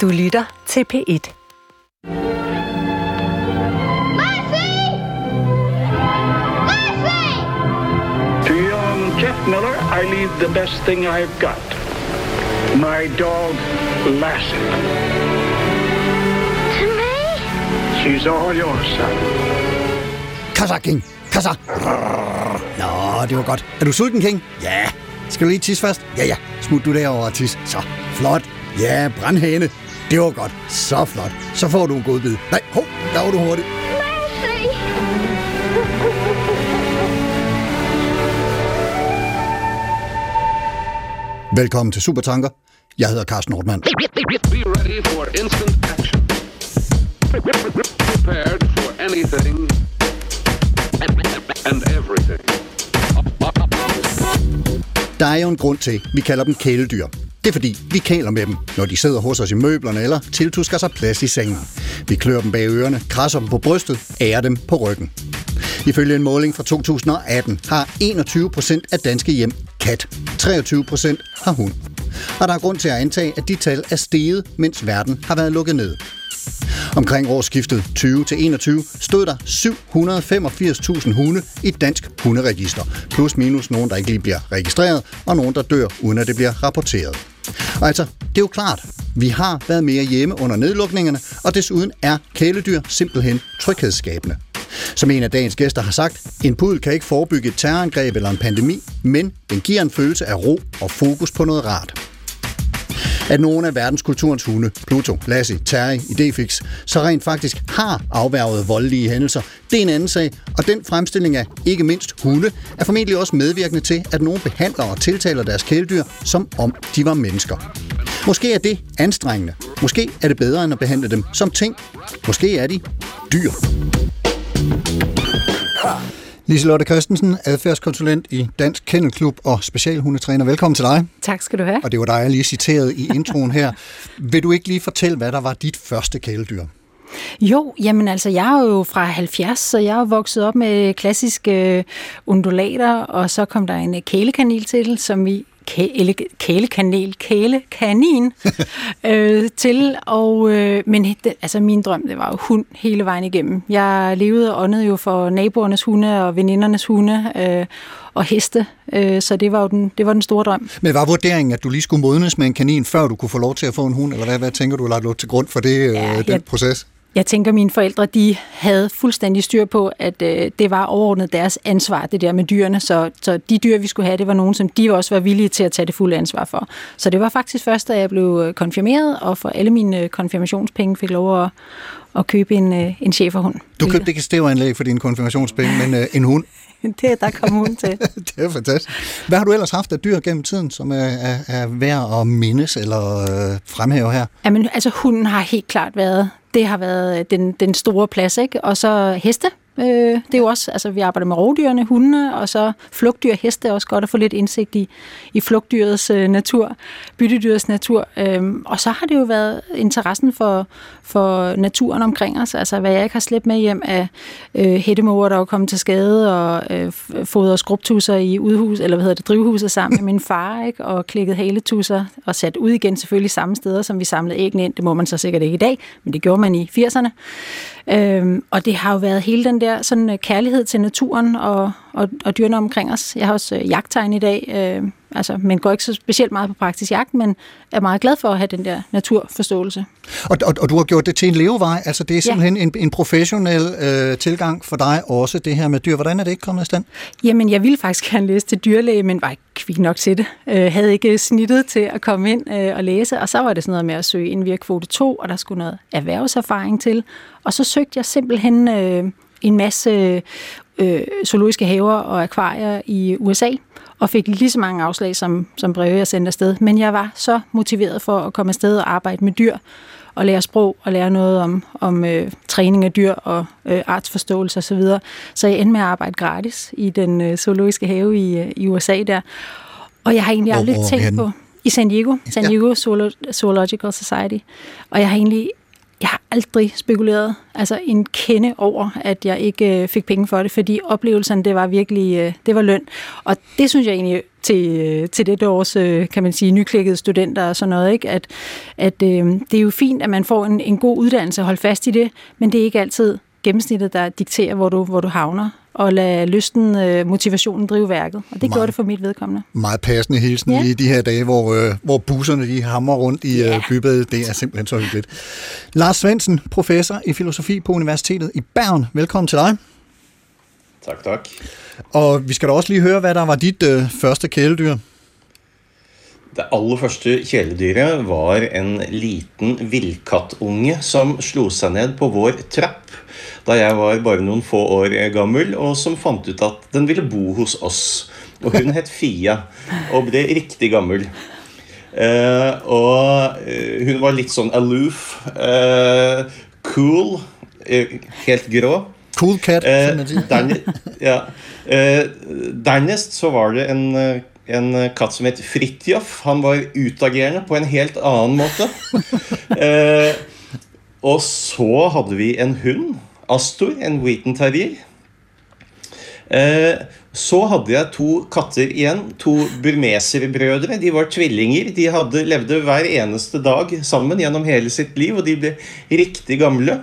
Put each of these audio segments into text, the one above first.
Du lytter til P1. To young Jeff Miller, I leave the best thing I've got. My dog, Lassie. To me? She's all yours, son. Kassa, King! Kassa! Nå, det var godt. Er du sulten, King? Ja. Skal du lige tisse først? Ja, ja. Smut du derover og tis. Så, flot. Ja, brandhæne. Det var godt. Så flot. Så får du en god bid. Nej, hov, der var du hurtigt. Lassie! Velkommen til Supertanker. Jeg hedder Carsten Nordmann. Prepared for anything and everything. Der er jo en grund til, at vi kalder dem kæledyr. Det er fordi, vi kæler med dem, når de sidder hos os i møblerne eller tiltusker sig plads i sengen. Vi klør dem bag ørerne, krasser dem på brystet, ærer dem på ryggen. Ifølge en måling fra 2018 har 21 procent af danske hjem kat. 23 procent har hund. Og der er grund til at antage, at de tal er steget, mens verden har været lukket ned. Omkring årsskiftet 20 til 21 stod der 785.000 hunde i dansk hunderegister. Plus minus nogen, der ikke lige bliver registreret, og nogen, der dør, uden at det bliver rapporteret. Og altså, det er jo klart, vi har været mere hjemme under nedlukningerne, og desuden er kæledyr simpelthen tryghedsskabende. Som en af dagens gæster har sagt, en pudel kan ikke forebygge et terrorangreb eller en pandemi, men den giver en følelse af ro og fokus på noget rart at nogle af verdenskulturens hunde, Pluto, Lassie, Terry, Idefix, så rent faktisk har afværget voldelige hændelser. Det er en anden sag, og den fremstilling af ikke mindst hunde er formentlig også medvirkende til, at nogle behandler og tiltaler deres kæledyr, som om de var mennesker. Måske er det anstrengende. Måske er det bedre end at behandle dem som ting. Måske er de dyr. Liselotte Christensen, adfærdskonsulent i Dansk Kennelklub og specialhundetræner. Velkommen til dig. Tak skal du have. Og det var dig, jeg lige citerede i introen her. Vil du ikke lige fortælle, hvad der var dit første kæledyr? Jo, jamen altså, jeg er jo fra 70, så jeg er vokset op med klassiske øh, undulater, og så kom der en kælekanil til, som vi kæle, kælekanel, kælekanin øh, til, og, øh, men det, altså min drøm, det var jo hund hele vejen igennem. Jeg levede og åndede jo for naboernes hunde og venindernes hunde, øh, og heste, øh, så det var jo den, det var den store drøm. Men var vurderingen, at du lige skulle modnes med en kanin, før du kunne få lov til at få en hund, eller hvad, hvad tænker du, lagt til grund for det, Ja, øh, den jeg- proces? Jeg tænker, at mine forældre de havde fuldstændig styr på, at øh, det var overordnet deres ansvar, det der med dyrene. Så, så de dyr, vi skulle have, det var nogen, som de også var villige til at tage det fulde ansvar for. Så det var faktisk først, da jeg blev øh, konfirmeret, og for alle mine øh, konfirmationspenge fik lov at, at købe en, øh, en cheferhund. Du købte ikke stævanlæg for dine konfirmationspenge, men øh, en hund. Det, der kom hun til. det er fantastisk. Hvad har du ellers haft af dyr gennem tiden, som er, er, er værd at mindes eller øh, fremhæve her? Jamen, altså hunden har helt klart været, det har været øh, den, den store plads, ikke? Og så heste. Øh, det er jo også, altså vi arbejder med rovdyrene, hundene, og så flugtdyr, heste er også godt at få lidt indsigt i, i flugtdyrets øh, natur, byttedyrets natur. Øh, og så har det jo været interessen for, for naturen omkring os, altså hvad jeg ikke har slæbt med hjem af øh, hættemåger, der er kommet til skade, og øh, fodret skrubtusser i udhus, eller hvad hedder det, drivhuset sammen med min far, ikke? og klikket haletusser, og sat ud igen selvfølgelig samme steder, som vi samlede æggene ind. Det må man så sikkert ikke i dag, men det gjorde man i 80'erne. Øhm, og det har jo været hele den der sådan, øh, kærlighed til naturen og, og, og dyrene omkring os. Jeg har også øh, jagttegn i dag, øh, altså, men går ikke så specielt meget på praktisk jagt, men er meget glad for at have den der naturforståelse. Og, og, og du har gjort det til en levevej, altså det er simpelthen en, en professionel øh, tilgang for dig også, det her med dyr. Hvordan er det ikke kommet i stand? Jamen, jeg ville faktisk gerne læse til dyrlæge, men var ikke kvik nok til det. Øh, havde ikke snittet til at komme ind øh, og læse, og så var det sådan noget med at søge ind via kvote 2, og der skulle noget erhvervserfaring til. Og så søgte jeg simpelthen øh, en masse øh, zoologiske haver og akvarier i USA, og fik lige så mange afslag som, som breve, jeg sendte afsted. Men jeg var så motiveret for at komme afsted og arbejde med dyr, og lære sprog og lære noget om, om øh, træning af dyr og øh, artsforståelse osv. Så, videre. så jeg endte med at arbejde gratis i den øh, zoologiske have i, øh, i USA der. Og jeg har egentlig aldrig tænkt på... I San Diego, San Ja. Diego Zoolo- Zoological Society. Og jeg har egentlig jeg har aldrig spekuleret altså en kende over, at jeg ikke øh, fik penge for det, fordi oplevelsen, det var virkelig, øh, det var løn. Og det synes jeg egentlig til, øh, til det års, øh, kan man sige, nyklækkede studenter og sådan noget, ikke? at, at øh, det er jo fint, at man får en, en god uddannelse og holde fast i det, men det er ikke altid gennemsnittet, der dikterer, hvor du, hvor du havner og lade lysten, øh, motivationen drive værket. Og det Meget. gjorde det for mit vedkommende. Meget passende hilsen ja. I de her dage, hvor, øh, hvor busserne de hamrer rundt i Ja. øh, bybadet. Det er simpelthen så hyggeligt. Lars Svendsen, professor i filosofi på Universitetet i Bergen. Velkommen til dig. Tak, tak. Og vi skal da også lige høre, hvad der var dit øh, første kæledyr. Det aller første kjæledyret var en liten villkattunge som slo seg ned på vår trapp da jeg var bare noen få år gammel, og som fant ut at den ville bo hos oss. Og hun het Fia og ble riktig gammel. Eh, og eh, hun var litt sånn aloof, eh, cool, eh, helt grå. Cool cat, Eh, som man siger. derne, ja. eh, dernest så var det en, en katt som het Fridtjof. Han var utagerende på en helt annen måte. Eh, og så hadde vi en hund, Astor, en Wheaton terrier. Eh, så hadde jeg to katter igjen, to burmeserbrødre. De var tvillinger. De hadde, levde hver eneste dag sammen gjennom hele sitt liv, og de ble riktig gamle.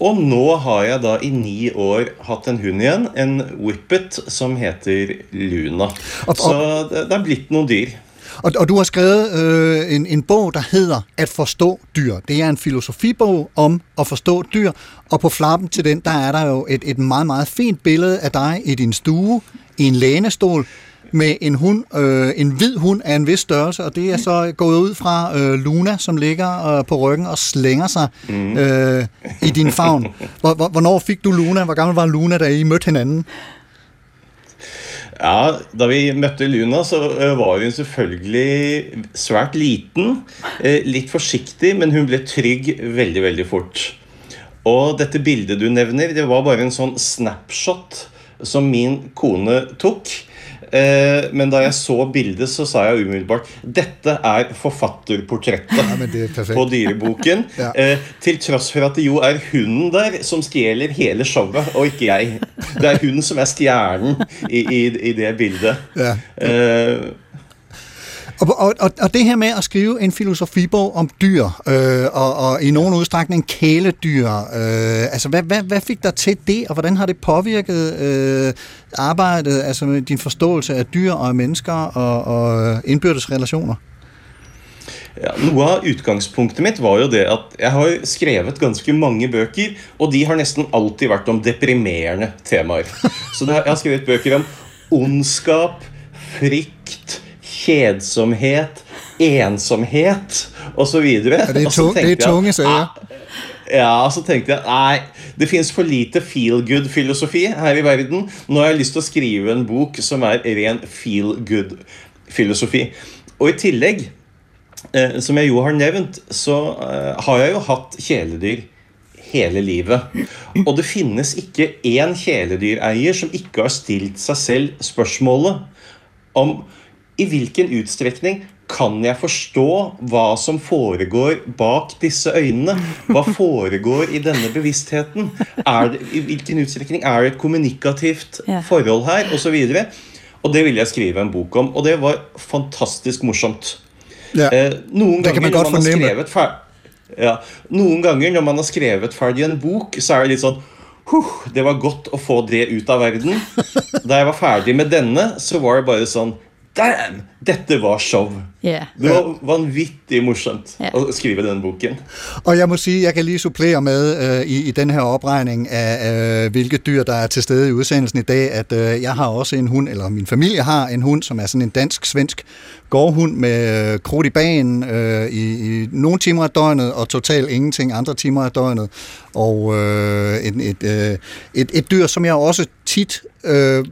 Og nå har jeg da i ni år hatt en hund igjen, en whippet, som heter Luna. Så det, det er blitt noen dyr. Og, og du har skrevet øh, en, en bog, der hedder At forstå dyr. Det er en filosofibog om at forstå dyr, og på flappen til den, der er der jo et, et meget, meget fint billede af dig i din stue, i en lænestol, med en hund, øh, en hvid hund af en vis størrelse, og det er så gået ud fra øh, Luna, som ligger øh, på ryggen og slænger sig mm. øh, i din favn. Hvor, hvor, hvornår fik du Luna? Hvor gammel var Luna, da I mødte hinanden? Ja, Da vi møtte Luna, så eh, var hun selvfølgelig svært liten. eh, Litt forsiktig, men hun ble trygg veldig, veldig fort. Og dette bildet du nevner, det var bare en sånn snapshot som min kone tok. Eh, Men da jeg så bildet, så sa jeg umiddelbart dette er forfatterportrettet Ja, er på dyreboken. Ja. eh, til tross for at det jo er hunden der som stjeler hele showet, og ikke jeg. Det er hun som er stjernen i, i, i det bildet. Ja. Eh, Og, og, og, og det her med at skrive en filosofibog om dyr, øh, og, og i nogen udstrækning kæledyr, øh, altså hvad, hvad, hvad fik dig til det, og hvordan har det påvirket øh, arbejdet, altså med din forståelse af dyr og af mennesker og, og indbyrdes relationer? ja, noe av utgangspunktet mitt var jo det at jeg har skrevet ganske mange bøker, og de har nesten alltid vært om deprimerende temaer. Så det, jeg har skrevet bøker om ondskap, frykt, kjedsomhet, ensomhet osv. Det er, tung, det er tunge sager. Ja, så tenkte jeg nei, det finnes for lite feel good-filosofi her i verden. Nå har jeg lyst til å skrive en bok som er ren feel good-filosofi. Og i tillegg, eh, som jeg jo har nevnt, så eh, har jeg jo hatt kjæledyr hele livet. Og det finnes ikke én kjæledyreier som ikke har stilt seg selv spørsmålet om i hvilken utstrekning kan jeg forstå hva som foregår bak disse øynene? Hva foregår i denne bevisstheten? Er det, I hvilken utstrekning er det et kommunikativt forhold her? Og, så videre? og det ville jeg skrive en bok om. Og det var fantastisk morsomt. Ja. Eh, noen Det kan man ganger godt når man har fornemme. skrevet fer ja, Noen ganger når man har skrevet ferdig en bok, så er det litt sånn huh, Det var godt å få det ut av verden. Da jeg var ferdig med denne, så var det bare sånn Damn! Dette var show. Ja. Det var vanvittig morsomt Ja. å skrive den boken. Og jeg må sige, jeg kan lige supplere med øh, i, i den her opregning af, øh, hvilke dyr, der er til stede i udsendelsen i dag, at øh, jeg har også en hund, eller min familie har en hund, som er sådan en dansk-svensk gårdhund med øh, krudt i bagen øh, i, i nogle timer af døgnet, og totalt ingenting andre timer af døgnet. Og øh, et, et, øh, et, et dyr, som jeg også tit... Øh,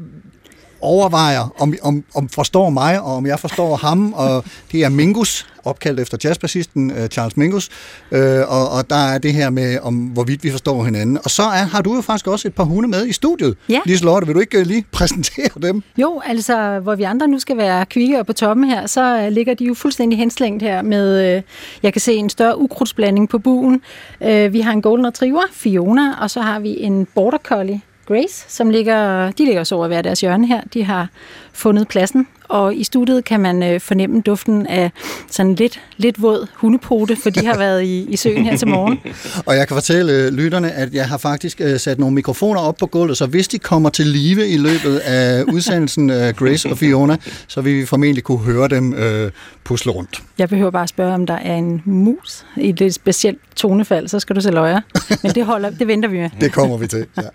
overvejer, om, om, om forstår mig, og om jeg forstår ham, og det er Mingus, opkaldt efter jazzbassisten uh, Charles Mingus, uh, og, og der er det her med, om hvorvidt vi forstår hinanden. Og så er, har du jo faktisk også et par hunde med i studiet. Ja. Liselotte, vil du ikke uh, lige præsentere dem? Jo, altså, hvor vi andre nu skal være kvikke og på toppen her, så øh, ligger de jo fuldstændig henslængt her med, øh, jeg kan se en større ukrudtsblanding på buen. Øh, vi har en Golden Retriever, Fiona, og så har vi en Border Collie, Grace, som ligger, de ligger så over hver deres hjørne her. De har fundet pladsen, og i studiet kan man øh, fornemme duften af sådan lidt, lidt våd hundepote, for de har været i, i søen her til morgen. Og jeg kan fortælle øh, lytterne, at jeg har faktisk øh, sat nogle mikrofoner op på gulvet, så hvis de kommer til live i løbet af udsendelsen øh, Grace og Fiona, så vil vi formentlig kunne høre dem øh, pusle rundt. Jeg behøver bare at spørge, om der er en mus i et lidt specielt tonefald, så skal du se løjer. Men det, holder, det venter vi med. Det kommer vi til, ja.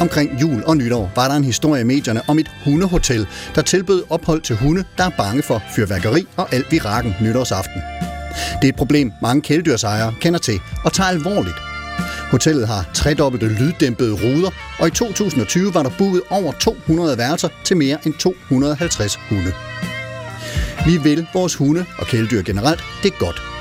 omkring jul og nytår, var der en historie i medierne om et hundehotel, der tilbød ophold til hunde, der er bange for fyrværkeri og alt virakken nytårsaften. Det er et problem, mange kæledyrsejere kender til og tager alvorligt. Hotellet har tredobbelte lyddæmpede ruder, og i 2020 var der booket over 200 værelser til mere end 250 hunde. Vi vil vores hunde og kæledyr generelt det godt.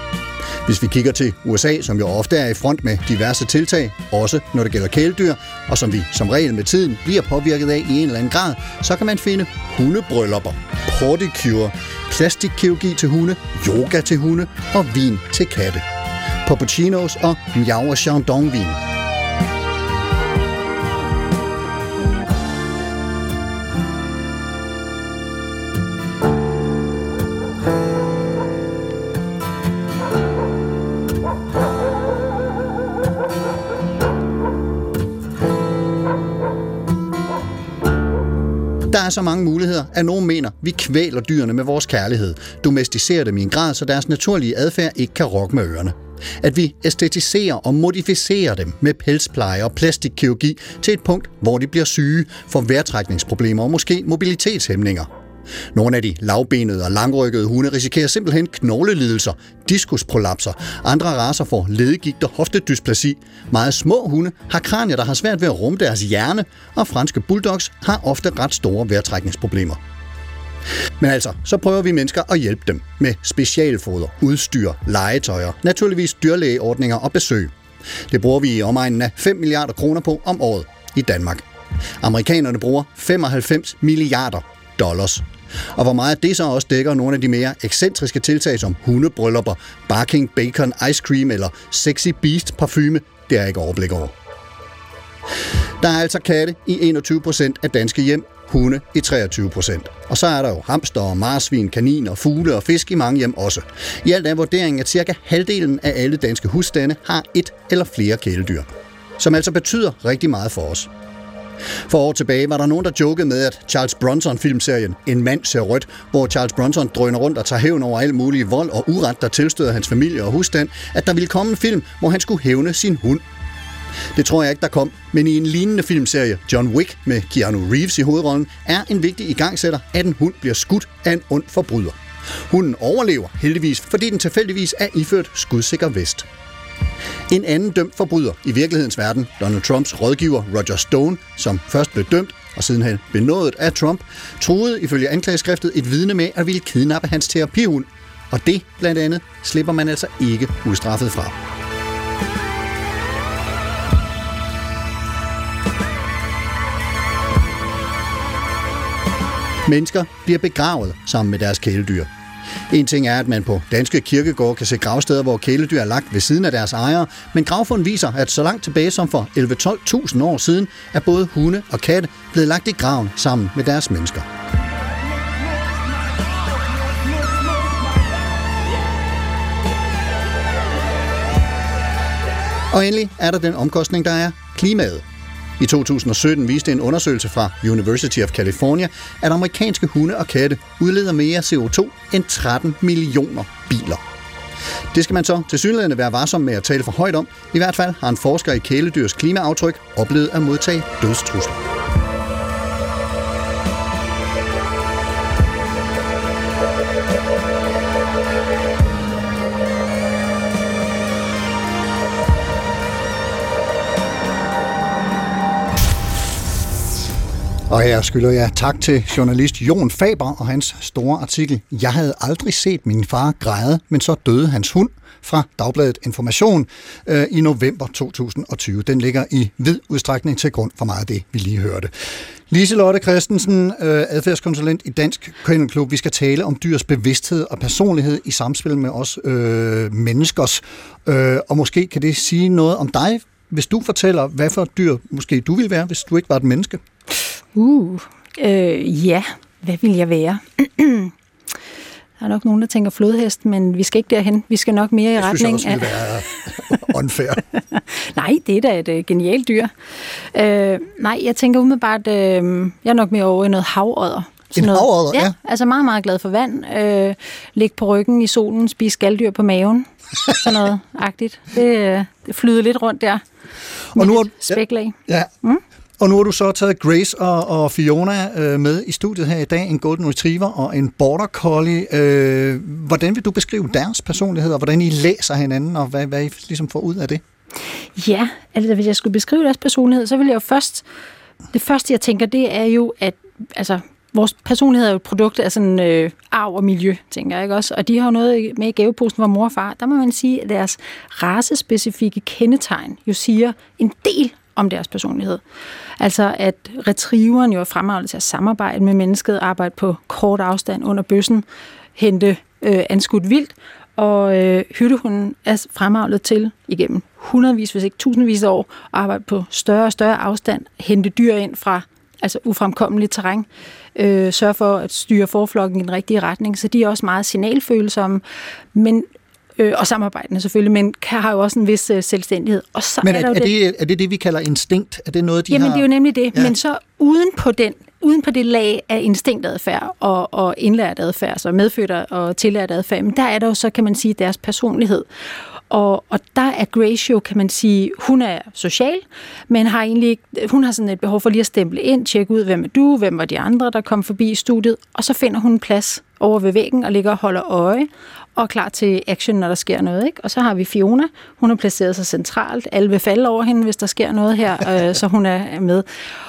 Hvis vi kigger til USA, som jo ofte er i front med diverse tiltag, også når det gælder kæledyr, og som vi som regel med tiden bliver påvirket af i en eller anden grad, så kan man finde hundebryllupper, porticure, plastikkirurgi til hunde, yoga til hunde og vin til katte. Poppuccinos og miao og chandon-vin. Er så mange muligheder, at nogen mener, vi kvæler dyrene med vores kærlighed, domesticerer dem i en grad, så deres naturlige adfærd ikke kan rokke med ørerne. At vi æstetiserer og modificerer dem med pelspleje og plastikkirurgi til et punkt, hvor de bliver syge, får vejrtrækningsproblemer og måske mobilitetshæmninger. Nogle af de lavbenede og langrykkede hunde risikerer simpelthen knoglelidelser, diskusprolapser. Andre raser får ledegigt og hoftedysplasi. Meget små hunde har kranier, der har svært ved at rumme deres hjerne, og franske bulldogs har ofte ret store vejrtrækningsproblemer. Men altså, så prøver vi mennesker at hjælpe dem med specialfoder, udstyr, legetøjer, naturligvis dyrlægeordninger og besøg. Det bruger vi i omegnen af 5 milliarder kroner på om året i Danmark. Amerikanerne bruger 95 milliarder dollars. Og hvor meget det så også dækker nogle af de mere ekscentriske tiltag som hundebryllupper, barking bacon ice cream eller sexy beast parfume, det er ikke overblik over. Der er altså katte i 21% af danske hjem, hunde i 23%. Og så er der jo hamster, marsvin, kaniner, fugle og fisk i mange hjem også. I alt er vurderingen, at cirka halvdelen af alle danske husstande har et eller flere kæledyr. Som altså betyder rigtig meget for os. For år tilbage var der nogen, der jokede med, at Charles Bronson-filmserien En mand ser rødt, hvor Charles Bronson drøner rundt og tager hævn over al mulig vold og uret, der tilstøder hans familie og husstand, at der ville komme en film, hvor han skulle hævne sin hund. Det tror jeg ikke, der kom, men i en lignende filmserie, John Wick med Keanu Reeves i hovedrollen, er en vigtig igangsætter, at en hund bliver skudt af en ond forbryder. Hunden overlever heldigvis, fordi den tilfældigvis er iført skudsikker vest. En anden dømt forbryder i virkelighedens verden, Donald Trumps rådgiver Roger Stone, som først blev dømt og sidenhen benådet af Trump, troede ifølge anklageskriftet et vidne med at ville kidnappe hans terapihund. Og det, blandt andet, slipper man altså ikke ustraffet fra. Mennesker bliver begravet sammen med deres kæledyr. En ting er, at man på danske kirkegårde kan se gravsteder, hvor kæledyr er lagt ved siden af deres ejere, men gravfund viser, at så langt tilbage som for 11-12.000 år siden, er både hunde og katte blevet lagt i graven sammen med deres mennesker. Og endelig er der den omkostning, der er klimaet. I 2017 viste en undersøgelse fra University of California, at amerikanske hunde og katte udleder mere CO2 end 13 millioner biler. Det skal man så til synligheden være varsom med at tale for højt om. I hvert fald har en forsker i kæledyrs klimaaftryk oplevet at modtage dødstrusler. Og her skylder jeg tak til journalist Jon Faber og hans store artikel Jeg havde aldrig set min far græde, men så døde hans hund fra Dagbladet Information øh, i november 2020. Den ligger i vid udstrækning til grund for meget af det, vi lige hørte. Lise Lotte Christensen, øh, adfærdskonsulent i Dansk Klub. Vi skal tale om dyrs bevidsthed og personlighed i samspil med os øh, menneskers. Øh, og måske kan det sige noget om dig, hvis du fortæller, hvad for dyr måske du ville være, hvis du ikke var et menneske. Uh, øh, ja, hvad vil jeg være? Der er nok nogen, der tænker flodhest, men vi skal ikke derhen. Vi skal nok mere i jeg retning synes, af... være unfair. nej, det er da et uh, genialt dyr. Uh, nej, jeg tænker umiddelbart, uh, jeg er nok mere over i noget havodder. En noget, havodder, ja. ja. altså meget, meget glad for vand. Uh, ligge på ryggen i solen, spise skalddyr på maven. Sådan noget agtigt. Det, uh, det flyder lidt rundt der. Og nu er, spæklag. Ja, ja. Mm? Og nu har du så taget Grace og, og Fiona øh, med i studiet her i dag, en Golden Retriever og en Border Collie. Øh, hvordan vil du beskrive deres personlighed, og hvordan I læser hinanden, og hvad, hvad I ligesom får ud af det? Ja, altså hvis jeg skulle beskrive deres personlighed, så vil jeg jo først... Det første, jeg tænker, det er jo, at altså, vores personlighed er jo et produkt af sådan øh, arv og miljø, tænker jeg ikke også? Og de har jo noget med i gaveposen fra mor og far. Der må man sige, at deres racespecifikke kendetegn jo siger en del om deres personlighed. Altså at retrieveren jo er fremragende til at samarbejde med mennesket, arbejde på kort afstand under bøssen, hente øh, anskudt vildt, og øh, hyttehunden er fremavlet til igennem hundredvis, hvis ikke tusindvis af år, at arbejde på større og større afstand, hente dyr ind fra altså ufremkommeligt terræn, øh, sørge for at styre forflokken i den rigtige retning. Så de er også meget signalfølsomme, men øh, og samarbejdende selvfølgelig, men kan har jo også en vis øh, selvstændighed. Og så men er, er, der er, det, er det det, vi kalder instinkt? Er det noget, de Jamen, har? det er jo nemlig det. Ja. Men så uden på den uden på det lag af instinktadfærd og, og indlært adfærd, så medfødt og tillært adfærd, men der er der jo så, kan man sige, deres personlighed. Og, og der er Gracio, kan man sige, hun er social, men har egentlig hun har sådan et behov for lige at stemple ind, tjekke ud, hvem er du, hvem var de andre, der kom forbi i studiet, og så finder hun en plads over ved væggen og ligger og holder øje og er klar til action, når der sker noget. Ikke? Og så har vi Fiona, hun har placeret sig centralt. Alle vil falde over hende, hvis der sker noget her, øh, så hun er med.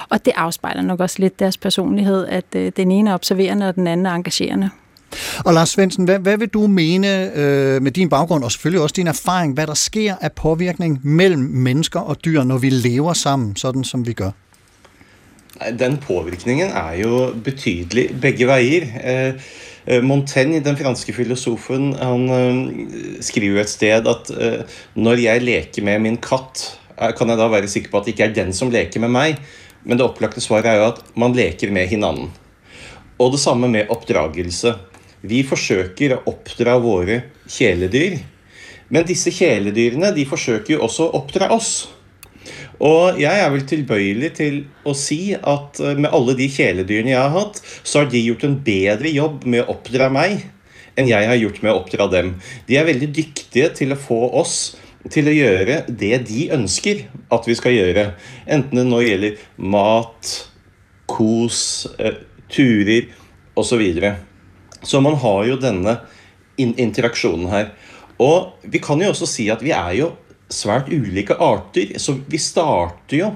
Og det afspejler nok også lidt deres personlighed, at øh, den ene er observerende, og den anden er engagerende. Og Lars Svendsen, hvad, hvad vil du mene øh, med din baggrund, og selvfølgelig også din erfaring, hvad der sker af påvirkning mellem mennesker og dyr, når vi lever sammen, sådan som vi gør? Den påvirkningen er jo betydelig begge veier. Eh, eh, Montaigne, den franske filosofen, han eh, skriver et sted at eh, når jeg leker med min katt, eh, kan jeg da være sikker på at det ikke er den som leker med meg. Men det opplagte svaret er jo at man leker med hinanden. Og det samme med oppdragelse. Vi forsøker å oppdra våre kjæledyr. Men disse kjæledyrene de forsøker jo også å oppdra oss. Og jeg er vel tilbøyelig til å si at eh, med alle de kjæledyrene jeg har hatt, så har de gjort en bedre jobb med å oppdra meg enn jeg har gjort med å oppdra dem. De er veldig dyktige til å få oss til å gjøre det de ønsker at vi skal gjøre. Enten det nå gjelder mat, kos, eh, turer osv. Så, man har jo denne interaksjonen her. Og vi kan jo også si at vi er jo svært ulike arter, så vi starter jo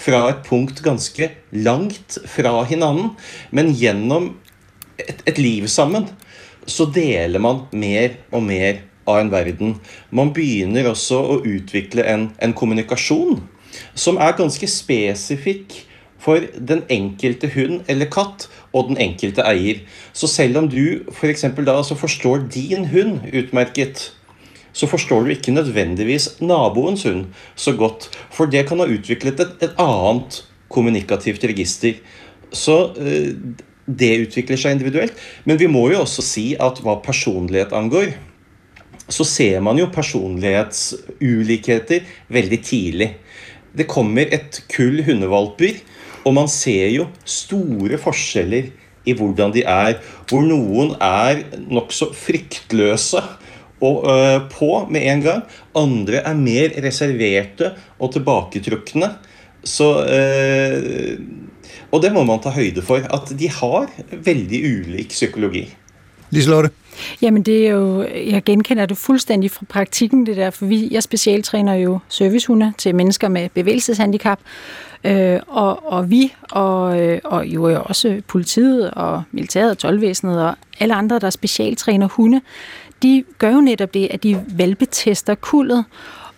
fra et punkt ganske langt fra hinanden, men gjennom et, et liv sammen så deler man mer og mer av en verden. Man begynner også å utvikle en, en kommunikasjon som er ganske spesifikk for den enkelte hund eller katt og den enkelte eier. Så selv om du for eksempel da altså forstår din hund utmerket, så forstår du ikke nødvendigvis naboens hund så godt. For det kan ha utviklet et, et annet kommunikativt register. Så øh, det utvikler seg individuelt. Men vi må jo også si at hva personlighet angår, så ser man jo personlighetsulikheter veldig tidlig. det kommer et kull hundevalper, og man ser jo store forskjeller i hvordan de er. Hvor noen er nokså fryktløse og, øh, på med en gang. Andre er mer reserverte og tilbaketrukne. Så øh, Og det må man ta høyde for. At de har veldig ulik psykologi. Liselotte? Jamen det er jo, jeg genkender det fuldstændig fra praktikken det der, for vi, jeg specialtræner jo servicehunde til mennesker med bevægelseshandicap, øh, og, og vi, og, øh, og jo også politiet og militæret og tolvvæsenet og alle andre, der specialtræner hunde, de gør jo netop det, at de valpetester kullet,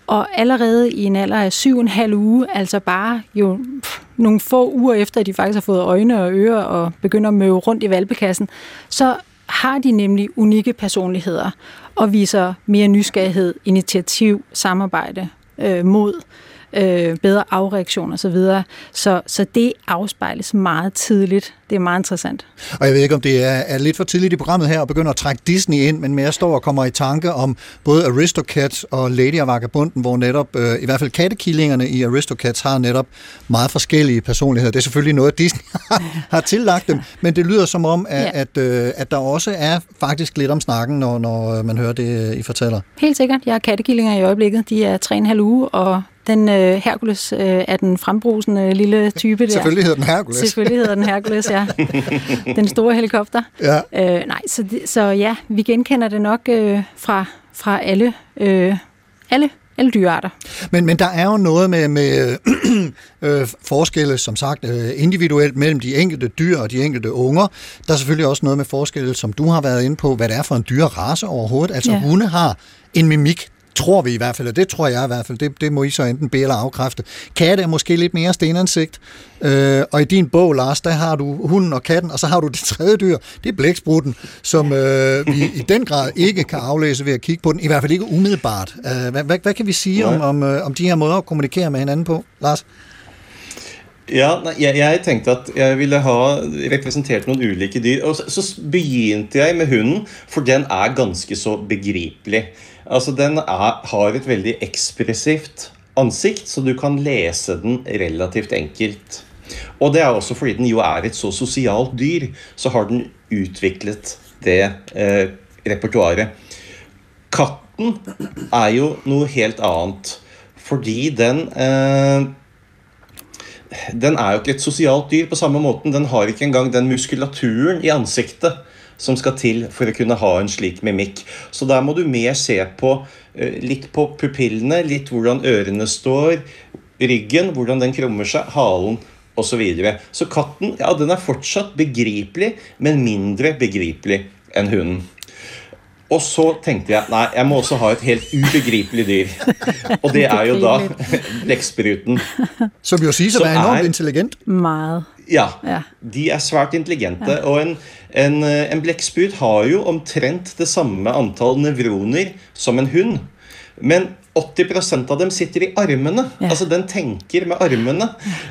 og allerede i en alder af syv og en halv uge, altså bare jo pff, nogle få uger efter, at de faktisk har fået øjne og ører og begynder at møve rundt i valpekassen, så har de nemlig unikke personligheder og viser mere nysgerrighed, initiativ, samarbejde, øh, mod, øh, bedre afreaktion osv. Så, så, så det afspejles meget tidligt. Det er meget interessant. Og jeg ved ikke, om det er, er lidt for tidligt i programmet her at begynde at trække Disney ind, men mere står og kommer i tanke om både Aristocats og Lady og Vagabunden, hvor netop, øh, i hvert fald kattekillingerne i Aristocats har netop meget forskellige personligheder. Det er selvfølgelig noget, Disney har tillagt dem, men det lyder som om, at, ja. at, øh, at der også er faktisk lidt om snakken, når, når man hører det, I fortæller. Helt sikkert. Jeg har kattekillinger i øjeblikket. De er 3,5 uge, og den øh, Hercules øh, er den frembrusende lille type der. Selvfølgelig hedder den Hercules. Selvfølgelig hedder den Hercules, ja. Den store helikopter. Ja. Øh, nej, så, så ja, vi genkender det nok øh, fra, fra alle, øh, alle, alle dyrearter. Men, men der er jo noget med, med øh, forskelle, som sagt, øh, individuelt mellem de enkelte dyr og de enkelte unger. Der er selvfølgelig også noget med forskelle, som du har været inde på, hvad det er for en dyrerace overhovedet. Altså Ja. hunde har en mimik, tror vi i hvert fald, og det tror jeg i hvert fald, det, det må I så enten bede eller afkræfte. Katte er måske lidt mere stenansigt, øh, og i din bog, Lars, der har du hunden og katten, og så har du det tredje dyr, det er blæksprutten, som øh, vi i den grad ikke kan aflæse ved at kigge på den, i hvert fald ikke umiddelbart. Øh, hvad, hvad, hvad kan vi sige om, om, øh, om de her måder at kommunikere med hinanden på, Lars? Ja, nei, jeg, jeg tenkte at jeg ville ha representert noen ulike dyr. Og så, så begynte jeg med hunden, for den er ganske så begripelig. Altså, Den er, har et veldig ekspressivt ansikt, så du kan lese den relativt enkelt. Og det er også fordi den jo er et så sosialt dyr, så har den utviklet det eh, repertoaret. Katten er jo noe helt annet. Fordi den eh, den er jo ikke et sosialt dyr på samme måten. Den har ikke engang den muskulaturen i ansiktet som skal til for å kunne ha en slik mimikk. Så der må du mer se på eh, litt på pupillene, litt hvordan ørene står, ryggen, hvordan den krummer seg, halen osv. Så, videre. så katten ja, den er fortsatt begripelig, men mindre begripelig enn hunden. Og så tenkte jeg nei, jeg må også ha et helt ubegripelig dyr. Og det er jo da blekkspruten. Som jo siges at Så være enormt intelligent. Meget. Ja, Ja. de er svært intelligente. Og en, en, eh, en blekksprut har jo omtrent det samme antall nevroner som en hund. Men 80% av dem sitter i armene. Ja. Altså Den tenker med armene.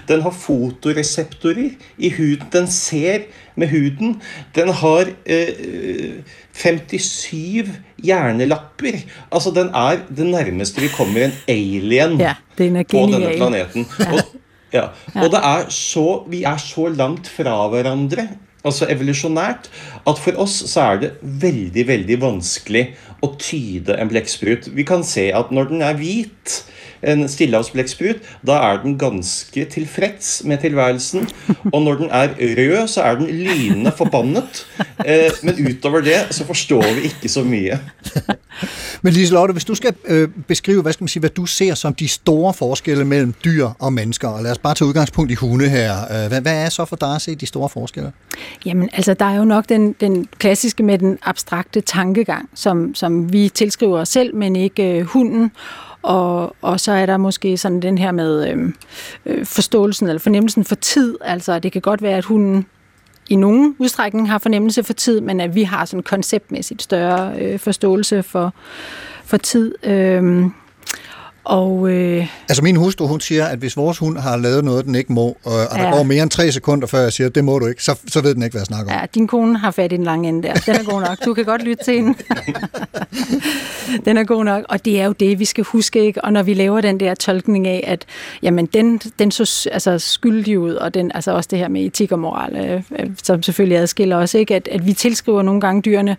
Den har fotoreseptorer i huden. Den ser med huden. Den har eh, 57 hjernelapper. Altså Den er det nærmeste vi kommer en alien Ja, den på denne planeten. Og, ja. og det er så, vi er så langt fra hverandre, altså evolusjonært, at for oss så er det veldig, veldig vanskelig å tyde en blekksprut. Vi kan se at når den er hvit, en stillehavsblekksprut, da er den ganske tilfreds med tilværelsen. Og når den er rød, så er den lynende forbannet. Eh, men utover det så forstår vi ikke så mye. Men Liselotte, hvis du skal øh, beskrive, hvad skal man sige, hvad du ser som de store forskelle mellem dyr og mennesker, og lad os bare tage udgangspunkt i hunde her. Øh, hvad, hvad er så for dig at se de store forskelle? Jamen, altså, der er jo nok den, den klassiske med den abstrakte tankegang, som, som vi tilskriver os selv, men ikke øh, hunden. Og, og så er der måske sådan den her med øhm, øh, forståelsen eller fornemmelsen for tid. Altså, det kan godt være, at hunden i nogen udstrækning har fornemmelse for tid, men at vi har sådan konceptmæssigt større øh, forståelse for, for tid. Øh, og øh, Altså min hustru, hun siger, at hvis vores hund har lavet noget, den ikke må, og, og der Ja. går mere end tre sekunder, før jeg siger, det må du ikke, så, så ved den ikke, hvad jeg snakker om. ja, din kone har fat i den lange ende der. Den er god nok. Du kan godt lytte til hende. den er god nok. Og det er jo det, vi skal huske. Ikke? Og når vi laver den der tolkning af, at jamen, den, den så altså, skyldig ud, og den, altså også det her med etik og moral, øh, øh, som selvfølgelig adskiller os, ikke? At, at vi tilskriver nogle gange dyrene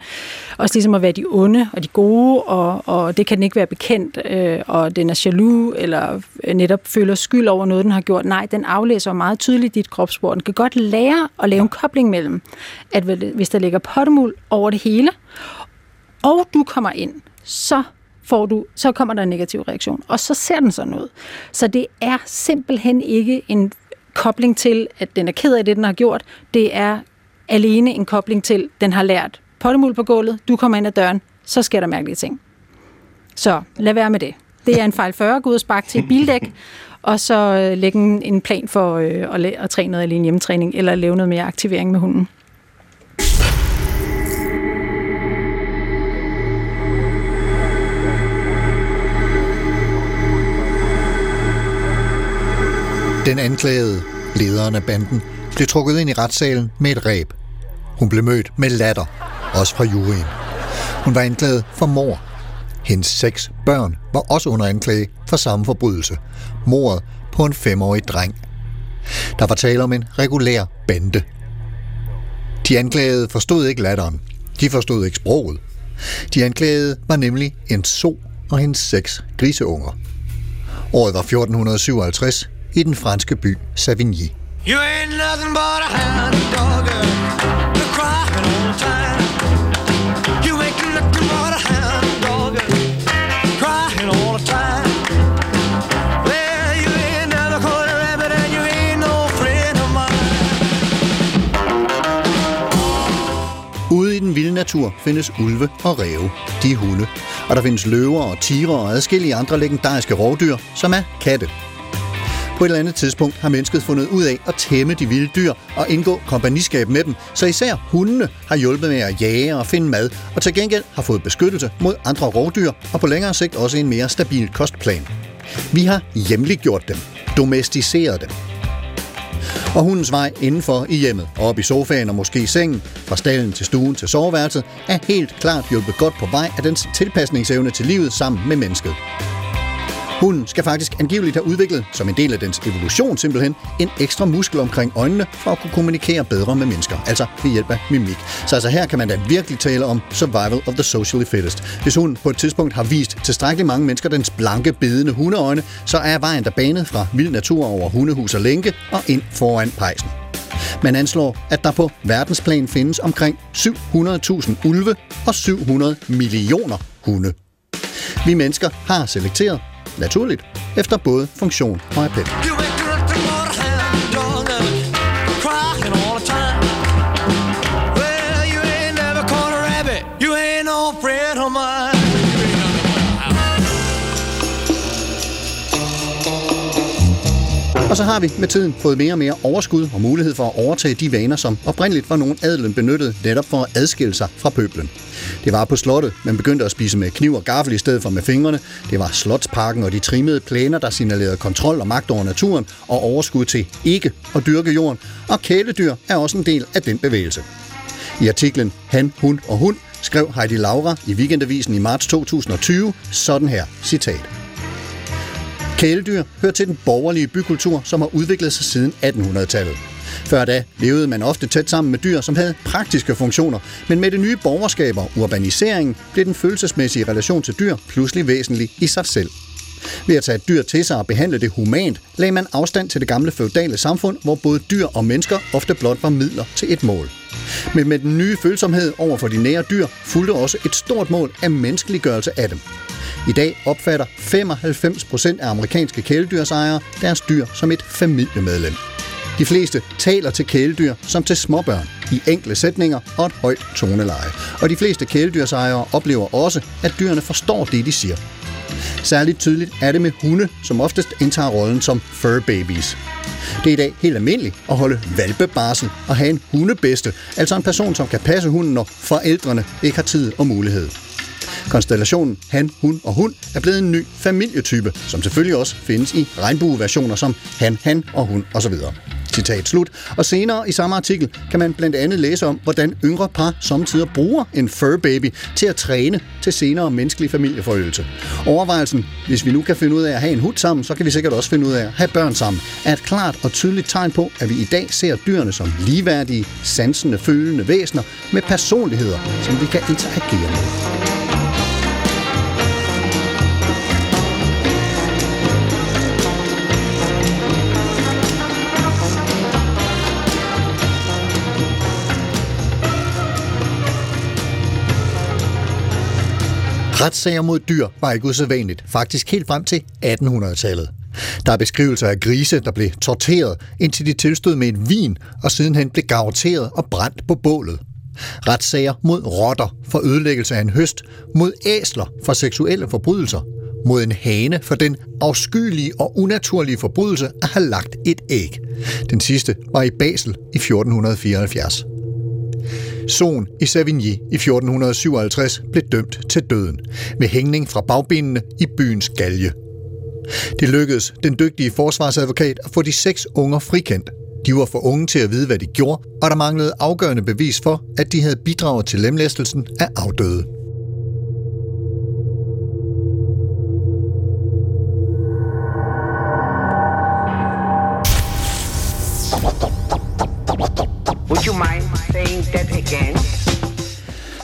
også ligesom at være de onde og de gode, og, og det kan den ikke være bekendt, øh, og den er jaloux, eller øh, netop føler skyld over noget, den har gjort. Nej, den aflæser meget tydeligt dit kropssprog. Den kan godt lære at lave en kobling mellem, at hvis der ligger pottemul over det hele, og du kommer ind, så får du, så kommer der en negativ reaktion, og så ser den sådan ud. Så det er simpelthen ikke en kobling til, at den er ked af det, den har gjort. Det er alene en kobling til, den har lært pottemul på gulvet, du kommer ind ad døren, så sker der mærkelige ting. Så lad være med det. Det er en fejl 40, gå ud og sparke til et bildæk, og så øh, lægge en, en plan for øh, at, at træne noget alene hjemmetræning, eller lave noget mere aktivering med hunden. Den anklagede, lederen af banden, blev trukket ind i retssalen med et ræb. Hun blev mødt med latter, også fra juryen. Hun var anklaget for mor. Hendes seks børn var også under anklage for samme forbrydelse. Mordet på en femårig dreng. Der var tale om en regulær bande. De anklagede forstod ikke latteren. De forstod ikke sproget. De anklagede var nemlig en so og hendes seks griseunger. Året var 1457 i den franske by Savigny. You ain't nothing but a hound dog, crying all the time. Natur findes ulve og ræve, de er hunde. Og der findes løver og tiger og adskillige andre legendariske rovdyr, som er katte. På et eller andet tidspunkt har mennesket fundet ud af at tæmme de vilde dyr og indgå kompagniskab med dem, så især hundene har hjulpet med at jage og finde mad, og til gengæld har fået beskyttelse mod andre rovdyr og på længere sigt også en mere stabil kostplan. Vi har hjemliggjort dem, domesticeret dem. Og hundens vej indenfor i hjemmet, op i sofaen og måske i sengen, fra stallen til stuen til soveværelset, er helt klart hjulpet godt på vej af dens tilpasningsevne til livet sammen med mennesket. Hunden skal faktisk angiveligt have udviklet, som en del af dens evolution simpelthen, en ekstra muskel omkring øjnene for at kunne kommunikere bedre med mennesker, altså ved hjælp af mimik. Så altså her kan man da virkelig tale om survival of the socially fittest. Hvis hunden på et tidspunkt har vist tilstrækkeligt mange mennesker dens blanke, bedende hundeøjne, så er vejen der banet fra vild natur over hundehus og lænke og ind foran pejsen. Man anslår, at der på verdensplan findes omkring 700.000 ulve og 700 millioner hunde. Vi mennesker har selekteret, naturligt, efter både funktion og appel. Og så har vi med tiden fået mere og mere overskud og mulighed for at overtage de vaner, som oprindeligt var nogen adelen benyttede netop for at adskille sig fra pøblen. Det var på slottet, man begyndte at spise med kniv og gaffel i stedet for med fingrene. Det var slotsparken og de trimmede plæner, der signalerede kontrol og magt over naturen og overskud til ikke at dyrke jorden. Og kæledyr er også en del af den bevægelse. I artiklen Han, Hun og Hund skrev Heidi Laura i Weekendavisen i marts 2020 sådan her, citat. Kæledyr hører til den borgerlige bykultur, som har udviklet sig siden 1800-tallet. Før da levede man ofte tæt sammen med dyr, som havde praktiske funktioner, men med det nye borgerskab og urbaniseringen blev den følelsesmæssige relation til dyr pludselig væsentlig i sig selv. Ved at tage et dyr til sig og behandle det humant, lagde man afstand til det gamle feudale samfund, hvor både dyr og mennesker ofte blot var midler til et mål. Men med den nye følsomhed over for de nære dyr, fulgte også et stort mål af menneskeliggørelse af dem. I dag opfatter 95% af amerikanske kæledyrsejere deres dyr som et familiemedlem. De fleste taler til kæledyr som til småbørn, i enkle sætninger og et højt toneleje. Og de fleste kæledyrsejere oplever også, at dyrene forstår det, de siger. Særligt tydeligt er det med hunde, som oftest indtager rollen som fur babies. Det er i dag helt almindeligt at holde valpebarsel og have en hundebedste, altså en person, som kan passe hunden, når forældrene ikke har tid og mulighed. Konstellationen han, hun og hund er blevet en ny familietype, som selvfølgelig også findes i regnbueversioner som han, han og hun osv. Citat slut. Og senere i samme artikel kan man blandt andet læse om, hvordan yngre par samtidig bruger en fur baby til at træne til senere menneskelig familieforøgelse. Overvejelsen, hvis vi nu kan finde ud af at have en hund sammen, så kan vi sikkert også finde ud af at have børn sammen, er et klart og tydeligt tegn på, at vi i dag ser dyrene som ligeværdige, sansende, følende væsener med personligheder, som vi kan interagere med. Retssager mod dyr var ikke usædvanligt, faktisk helt frem til 1800-tallet. Der er beskrivelser af grise, der blev torteret, indtil de tilstod med en vin, og sidenhen blev garroteret og brændt på bålet. Retssager mod rotter for ødelæggelse af en høst, mod æsler for seksuelle forbrydelser, mod en hane for den afskyelige og unaturlige forbrydelse at have lagt et æg. Den sidste var i Basel i 1474. Son i Savigny i 1457 blev dømt til døden med hængning fra bagbenene i byens galge. Det lykkedes den dygtige forsvarsadvokat at få de seks unger frikendt. De var for unge til at vide, hvad de gjorde, og der manglede afgørende bevis for, at de havde bidraget til lemlæstelsen af afdøde. Again?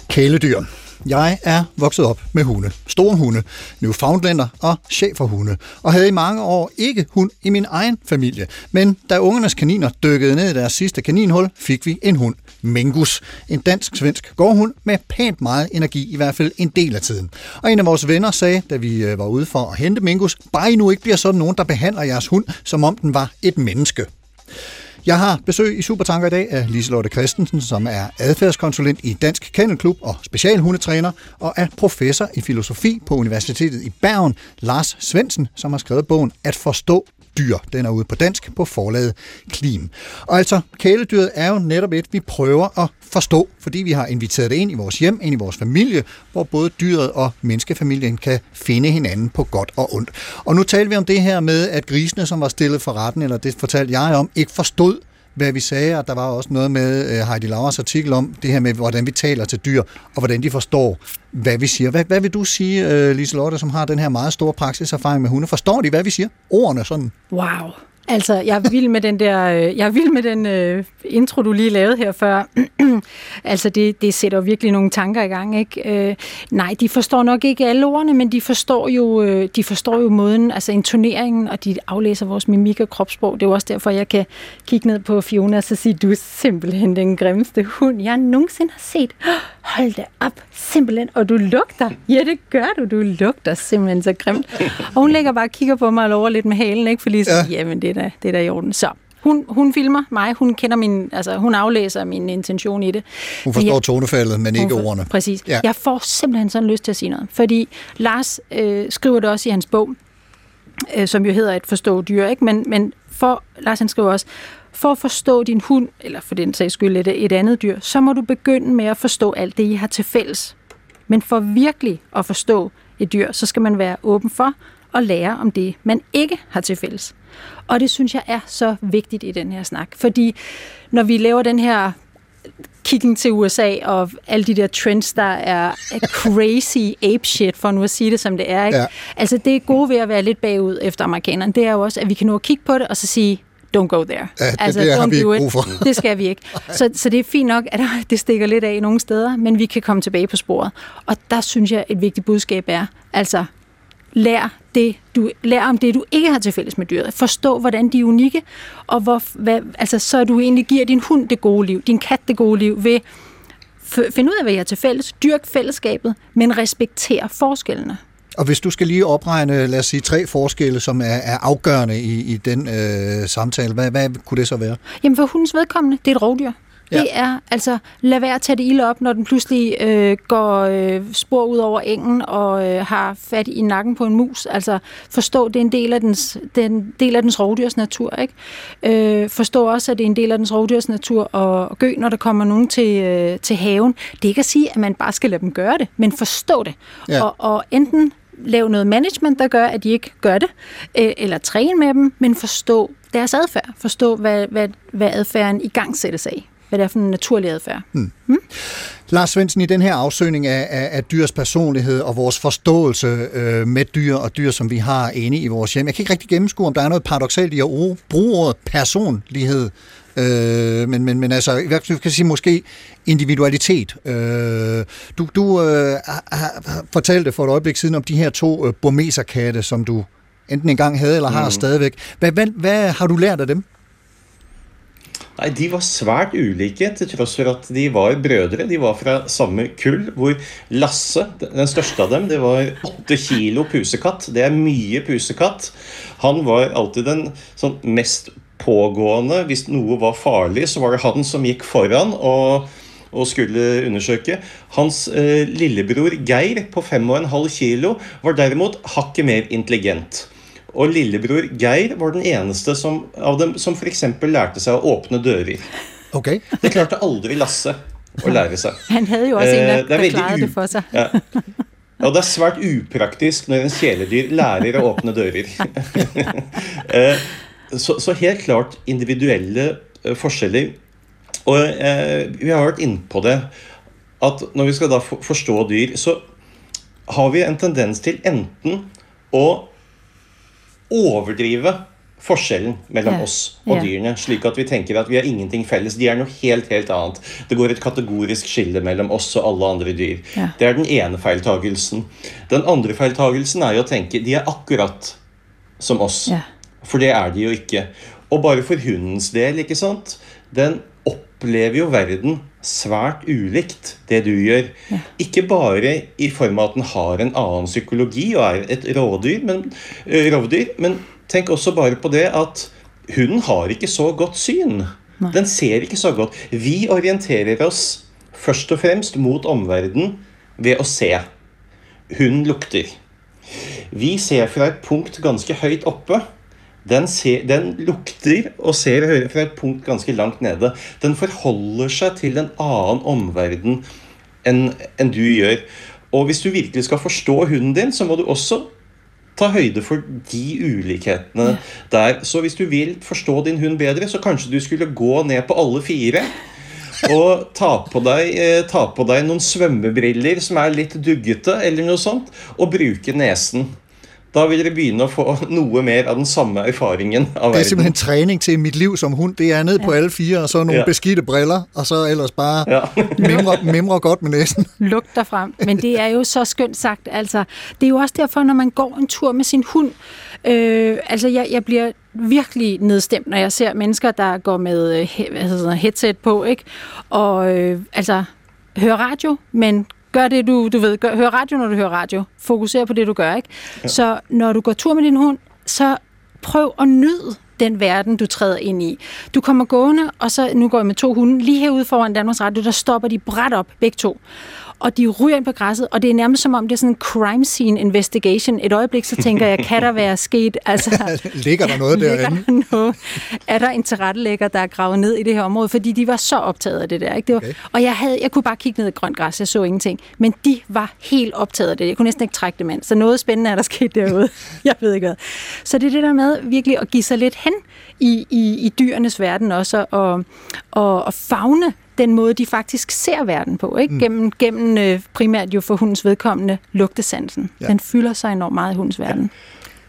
Kæledyr. Jeg er vokset op med hunde. Store hunde, Newfoundlander og cheferhunde, og havde i mange år ikke hund i min egen familie. Men da ungernes kaniner dykkede ned i deres sidste kaninhul, fik vi en hund. Mingus, en dansk-svensk gårdhund med pænt meget energi, i hvert fald en del af tiden. Og en af vores venner sagde, da vi øh, var ude for at hente Mingus, bare I nu ikke bliver sådan nogen, der behandler jeres hund, som om den var et menneske. Jeg har besøg i Supertanker i dag af Liselotte Christensen, som er adfærdskonsulent i Dansk Kennelklub og specialhundetræner, og er professor i filosofi på Universitetet i Bergen, Lars Svensen, som har skrevet bogen At forstå dyr. Den er ude på dansk på forlaget Klim. Og altså, kæledyret er jo netop et, vi prøver at forstå, fordi vi har inviteret det ind i vores hjem, ind i vores familie, hvor både dyret og menneskefamilien kan finde hinanden på godt og ondt. Og nu taler vi om det her med, at grisene, som var stillet for retten, eller det fortalte jeg om, ikke forstod, hvad vi sagde, og der var også noget med øh, Heidi Lauers artikel om det her med, hvordan vi taler til dyr, og hvordan de forstår, hvad vi siger. Hvad, hvad vil du sige, øh, Liselotte, som har den her meget store praksiserfaring med hunde? Forstår de, hvad vi siger? Ordene sådan. Wow. Altså, jeg vild med den der, øh, jeg vild med den øh, intro, du lige lavede her før. altså, det, det sætter jo virkelig nogle tanker i gang, ikke? Øh, nej, de forstår nok ikke alle ordene, men de forstår jo, øh, de forstår jo måden, altså intoneringen, og de aflæser vores mimik og kropssprog. Det er jo også derfor, jeg kan kigge ned på Fiona og så sige, du er simpelthen den grimmeste hund, jeg nogensinde har set. Hold da op, simpelthen. Og du lugter. Ja, det gør du. Du lugter simpelthen så grimt. Og hun ligger bare og kigger på mig og lover lidt med halen, ikke? For lige så, ja. jamen det da, det er da i orden. Så hun, hun filmer mig, hun kender min, altså hun aflæser min intention i det. Hun forstår jeg, tonefaldet, men ikke for, ordene. Præcis. Ja. Jeg får simpelthen sådan lyst til at sige noget. Fordi Lars øh, skriver det også i hans bog, øh, som jo hedder Et forstå dyr, ikke? Men, men for, Lars han skriver også, for at forstå din hund, eller for den sags skyld et, et andet dyr, så må du begynde med at forstå alt det, I har til fælles. Men for virkelig at forstå et dyr, så skal man være åben for at lære om det, man ikke har til fælles. Og det synes jeg er så vigtigt i den her snak, fordi når vi laver den her kiggen til USA og alle de der trends, der er crazy ape shit, for nu at sige det som det er. Ikke? Ja. Altså det gode ved at være lidt bagud efter amerikanerne, det er jo også, at vi kan nå at kigge på det og så sige, don't go there. Ja, det- altså, det har don't vi do ikke brug for. Det skal vi ikke. Så, så det er fint nok, at det stikker lidt af nogle steder, men vi kan komme tilbage på sporet. Og der synes jeg, et vigtigt budskab er, altså lær, det, du, lær om det, du ikke har til fælles med dyret. Forstå, hvordan de er unikke, og hvor, hvad, altså, så du egentlig giver din hund det gode liv, din kat det gode liv, ved f- finde ud af, hvad jeg har til fælles, dyrk fællesskabet, men respekter forskellene. Og hvis du skal lige opregne, lad os sige, tre forskelle, som er, er afgørende i, i den øh, samtale, hvad, hvad kunne det så være? Jamen for hundens vedkommende, det er et rovdyr. Det er altså, lad være at tage det ilde op, når den pludselig øh, går øh, spor ud over engen og øh, har fat i nakken på en mus. Altså, forstå, det er en del af dens, den del af dens rovdyrs natur. Ikke? Øh, forstå også, at det er en del af dens rovdyrs natur at gø, når der kommer nogen til, øh, til haven. Det er ikke at sige, at man bare skal lade dem gøre det, men forstå det. Ja. Og, og enten lave noget management, der gør, at de ikke gør det, øh, eller træne med dem, men forstå deres adfærd. Forstå, hvad, hvad, hvad adfærden i gang sættes af. Hvad det er for en naturlig adfærd. Hmm. Lars Svendsen, i den her afsøgning af, af, af dyrs personlighed og vores forståelse øh, med dyr og dyr, som vi har inde i vores hjem, jeg kan ikke rigtig gennemskue, om der er noget paradoxalt i at bruge bruge ordet personlighed, øh, men, men, men altså, i hvert fald kan sige måske individualitet. Øh, du du øh, har- har- fortalte for et øjeblik siden om de her to øh, burmeserkatte, som du enten engang havde eller har mm. stadigvæk. Hvad, hvad, hvad har du lært af dem? Nei, De var svært ulike, til tross for at de var brødre. De var fra samme kull, hvor Lasse, den største av dem, det var åtte kilo pusekatt. Det er mye pusekatt. Han var alltid den sånn mest pågående. Hvis noe var farlig, så var det han som gikk foran og, og skulle undersøke. Hans eh, lillebror Geir på fem og en halv kilo var derimot hakket mer intelligent. Og lillebror Geir var den eneste som, av dem som f.eks. lærte seg å åpne dører. Okay. Det klarte aldri Lasse å lære seg. Han havde jo også en, Eh, der, det er der u- det for sig. Ja. Og det er svært upraktisk når en kjæledyr lærer å åpne dører. Eh, så, så helt klart individuelle eh, forskjeller. Og eh, vi har vært inne på det at når vi skal da for- forstå dyr, så har vi en tendens til enten å overdrive forskjellen mellom oss og dyrene, slik at vi tenker at vi har ingenting felles. De er noe helt, helt annet. Det går et kategorisk skille mellom oss og alle andre dyr. Det er den ene feiltagelsen. Den andre feiltagelsen er jo å tenke de er akkurat som oss. For det er de jo ikke. Og bare for hundens del, ikke sant? Den opplever jo verden svært ulikt det du gjør. Ikke bare i form av at den har en annen psykologi og er et rådyr, men, rovdyr, men tenk også bare på det at hunden har ikke så godt syn. Den ser ikke så godt. Vi orienterer oss først og fremst mot omverdenen ved å se. Hunden lukter. Vi ser fra et punkt ganske høyt oppe. Den, ser, den lukter og ser og hører fra et punkt ganske langt nede. Den forholder seg til en annen omverden enn enn du gjør. Og hvis du virkelig skal forstå hunden din, så må du også ta høyde for de ulikhetene der. Så hvis du vil forstå din hund bedre, så kanskje du skulle gå ned på alle fire. Og ta på, deg, eh, ta på deg noen svømmebriller som er litt duggete, eller noe sånt, og bruke nesen. Da vil dere begynne å få noe mer av den samme erfaringen av Det er verden. simpelthen træning til mit liv som hund. Det er ned på alle fire, og så nogle Ja. beskidte briller, og så ellers bare Ja. mimre, mimre godt med næsen. lugt derfrem. Men det er jo så skønt sagt. Altså, det er jo også derfor, når man går en tur med sin hund, øh, altså jeg, jeg bliver virkelig nedstemt, når jeg ser mennesker, der går med øh, hvad hedder, headset på, ikke? Og øh, altså, hører radio, men gør det, du, du ved. Gør, hør radio, når du hører radio. Fokuser på det, du gør, ikke? Ja. Så når du går tur med din hund, så prøv at nyde den verden, du træder ind i. Du kommer gående, og så, nu går jeg med to hunde, lige herude foran Danmarks Radio, der stopper de bræt op, begge to. Og de ryger ind på græsset, og det er nærmest som om, det er sådan en crime scene investigation. Et øjeblik, så tænker jeg, kan der være sket? Altså, Ligger der noget ligger derinde? der noget? Er der en tilrettelægger, der er gravet ned i det her område? Fordi de var så optaget af det der. Ikke? Det var, Okay. Og jeg, havde, jeg kunne bare kigge ned i grønt græs, jeg så ingenting. Men de var helt optaget af det. Jeg kunne næsten ikke trække dem ind. Så noget spændende er der sket derude. jeg ved ikke hvad. Så det er det der med virkelig at give sig lidt hen i, i, i dyrenes verden også, og, og, og fagne den måde, de faktisk ser verden på. Ikke? Mm. Gennem, gennem øh, primært jo for hundens vedkommende lugtesansen. Ja. Ja. Den fylder sig enormt meget i hundens verden.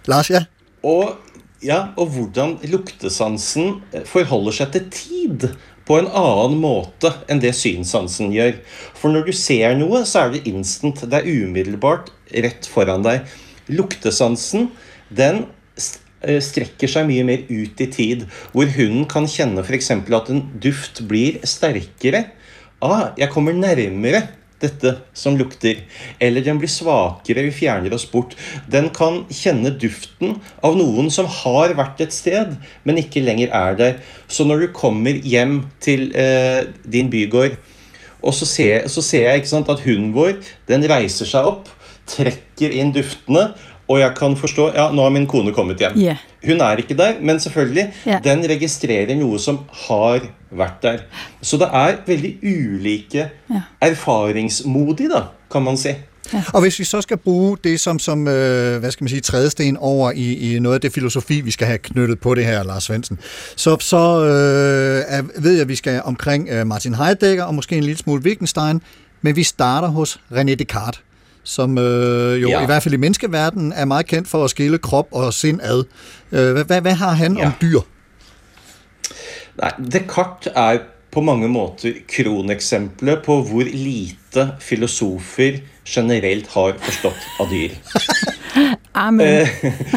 Lars, ja? Og, ja, og hvordan luktesansen eh, forholder seg til tid på en annen måte enn det synssansen gjør. For når du ser noe, så er det instant. Det er umiddelbart rett foran deg. Luktesansen, den Eh, strekker seg mye mer ut i tid. Hvor hunden kan kjenne f.eks. at en duft blir sterkere. Ah, jeg kommer nærmere dette som lukter. Eller den blir svakere, vi fjerner oss bort. Den kan kjenne duften av noen som har vært et sted, men ikke lenger er der. Så når du kommer hjem til eh, din bygård, og så ser, så ser jeg ikke sant, at hunden vår den reiser seg opp, trekker inn duftene, og jeg kan forstå ja, nå har min kone kommet hjem. Ja. Hun er ikke der, men selvfølgelig, Ja. den registrerer noe som har vært der. Så det er veldig ulike erfaringsmodig, da, kan man si. Og hvis vi så skal bruge det som, som øh, hvad skal man sige, trædesten over i, i noget af det filosofi, vi skal have knyttet på det her, Lars Svendsen, så, så øh, er, ved jeg, at vi skal omkring øh, Martin Heidegger og måske en lille smule Wittgenstein, men vi starter hos René Descartes, som øh, jo ja. I hvert fald i menneskeverdenen er meget kendt for at skille krop og sind ad. Øh, hvad, hvad, har han ja. Om dyr? Nei, Descartes er på mange måter kroneksempelet på hvor lite filosofer generelt har forstått av dyr. Amen.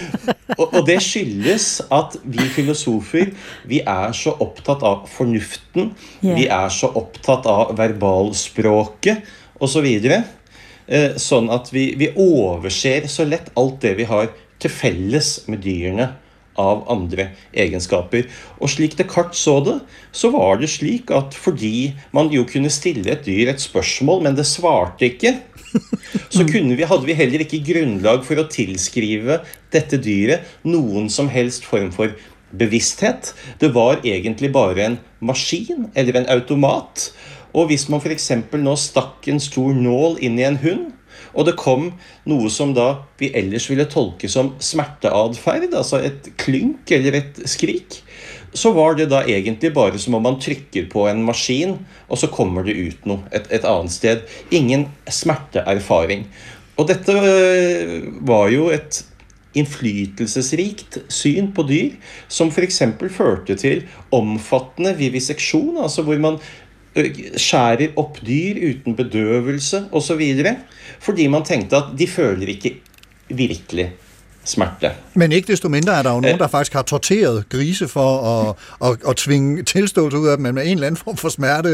Og, og det skyldes at vi filosofer vi er så opptatt av fornuften. Ja. Vi er så opptatt av verbalspråket osv. Eh, sånn at vi, vi overser så lett alt det vi har til felles med dyrene av andre egenskaper. Og slik Descartes så det, så var det slik at fordi man jo kunne stille et dyr et spørsmål, men det svarte ikke, så kunne vi, hadde vi heller ikke grunnlag for å tilskrive dette dyret noen som helst form for bevissthet. Det var egentlig bare en maskin eller en automat. Og hvis man f.eks. nå stakk en stor nål inn i en hund, og det kom noe som da vi ellers ville tolke som smerteatferd, altså et klynk eller et skrik, så var det da egentlig bare som om man trykker på en maskin, og så kommer det ut noe et, et annet sted. Ingen smerteerfaring. Og dette øh, var jo et innflytelsesrikt syn på dyr, som f.eks. førte til omfattende viviseksjon, altså hvor man skjærer opp dyr uten bedøvelse osv. Fordi man tenkte at de føler ikke virkelig smerte. Men ikke desto mindre er der jo nogen, Øh. der faktisk har torteret grise for at, at, at tvinge tilståelse ud af dem, men med en eller anden form for smerte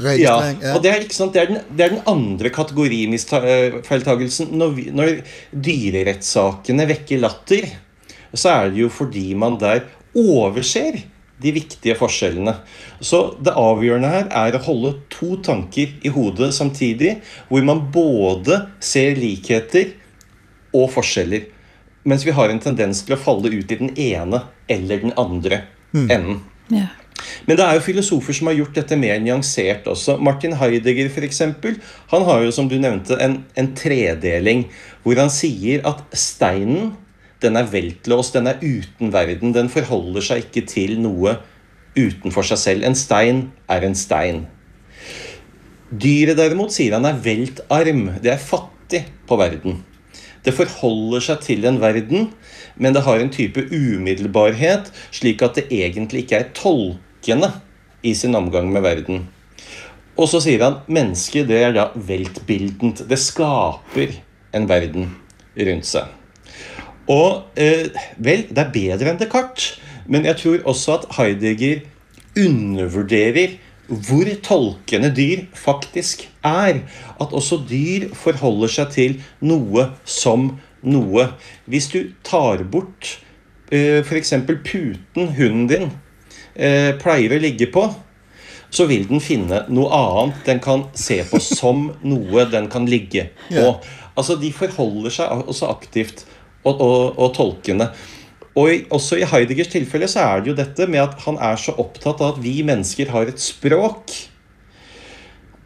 Ja, registrering. og det er, ikke sant, det er, den, det er den andre kategorimistfeiltagelsen. Når, vi, når dyrerettssakene vekker latter, så er det jo fordi man der overser de viktige forskjellene. Så det avgjørende her er å holde to tanker i hodet samtidig, hvor man både ser likheter og forskjeller. Mens vi har en tendens til å falle ut i den ene eller den andre enden. Ja. Men det er jo filosofer som har gjort dette mer nyansert også. Martin Heidegger for eksempel, han har jo som du nevnte en, en tredeling, hvor han sier at steinen den er veltlåst, den er uten verden. Den forholder seg ikke til noe utenfor seg selv. En stein er en stein. Dyret derimot sier han er veltarm. Det er fattig på verden. Det forholder seg til en verden, men det har en type umiddelbarhet, slik at det egentlig ikke er tolkende i sin omgang med verden. Og så sier han mennesket det er da veltbildent. Det skaper en verden rundt seg. Og eh, vel, det er bedre enn Descartes, men jeg tror også at Heidegger undervurderer hvor tolkende dyr faktisk er. At også dyr forholder seg til noe som noe. Hvis du tar bort eh, f.eks. puten hunden din eh, pleier å ligge på, så vil den finne noe annet den kan se på som noe den kan ligge på. Altså, De forholder seg også aktivt og, og, og tolkende. Og i, også i Heideggers tilfelle så er det jo dette med at han er så opptatt av at vi mennesker har et språk.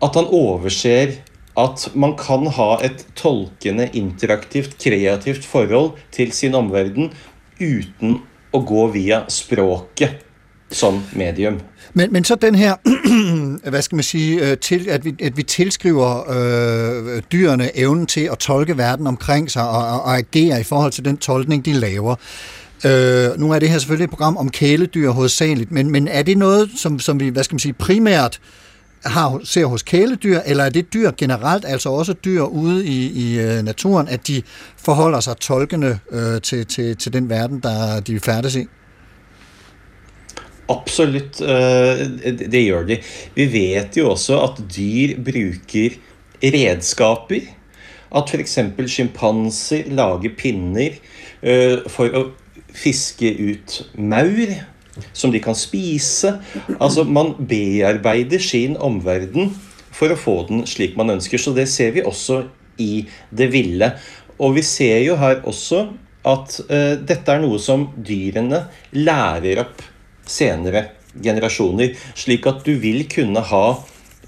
At han overser at man kan ha et tolkende, interaktivt, kreativt forhold til sin omverden uten å gå via språket som medium. Men, men så den her, hvad skal man sige, øh, til, at, vi, at vi tilskriver øh, dyrene evnen til at tolke verden omkring sig og, og, og agere i forhold til den tolkning, de laver. Øh, nu er det her selvfølgelig et program om kæledyr hovedsageligt, men, men er det noget, som, som vi, hvad skal man sige, primært har, ser hos kæledyr, eller er det dyr generelt, altså også dyr ude i, i øh, naturen, at de forholder sig tolkende øh, til, til, til den verden, der de færdes i? Absolutt, eh, det gjør de. Vi vet jo også at dyr bruker redskaper. At f.eks. sjimpanser lager pinner eh, for å fiske ut maur som de kan spise. Altså, Man bearbeider sin omverden for å få den slik man ønsker. Så det ser vi også i det ville. Og vi ser jo her også at eh, dette er noe som dyrene lærer opp senere generasjoner. Slik at du vil kunne ha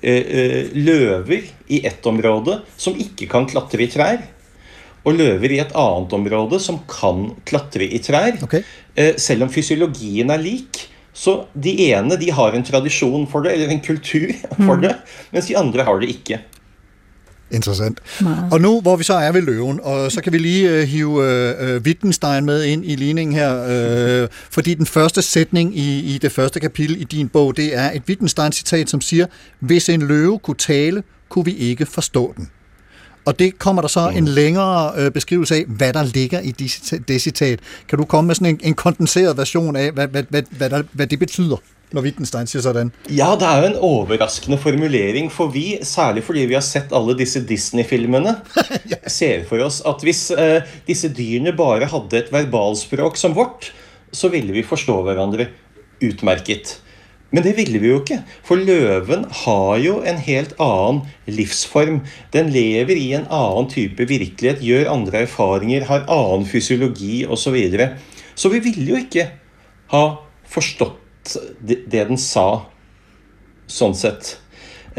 eh, eh, løver i ett område som ikke kan klatre i trær. Og løver i et annet område som kan klatre i trær. Ok. Eh, selv om fysiologien er lik. Så de ene de har en tradisjon for det, eller en kultur for det, mens de andre har det ikke. Interessant. Og nu, hvor vi så er ved løven, og så kan vi lige øh, hive øh, øh, Wittgenstein med ind i ligningen her, øh, fordi den første sætning i, i det første kapitel i din bog, det er et Wittgenstein-citat, som siger, hvis en løve kunne tale, kunne vi ikke forstå den. Og det kommer der så en længere øh, beskrivelse af, hvad der ligger i det citat. Kan du komme med sådan en, en kondenseret version af, hvad, hvad, hvad, hvad, der, hvad det betyder, når Wittgenstein siger sådan? Ja, det er jo en overraskende formulering, for vi, særlig fordi vi har sett alle disse Disney-filmene, ser for oss at hvis eh, disse dyrene bare hadde et verbalspråk som vårt, så ville vi forstå hverandre utmerket. Men det ville vi jo ikke, for løven har jo en helt annen livsform. Den lever i en annen type virkelighet, gjør andre erfaringer, har annen fysiologi osv. Så, videre. så vi ville jo ikke ha forstått det, det den sa, sånn sett.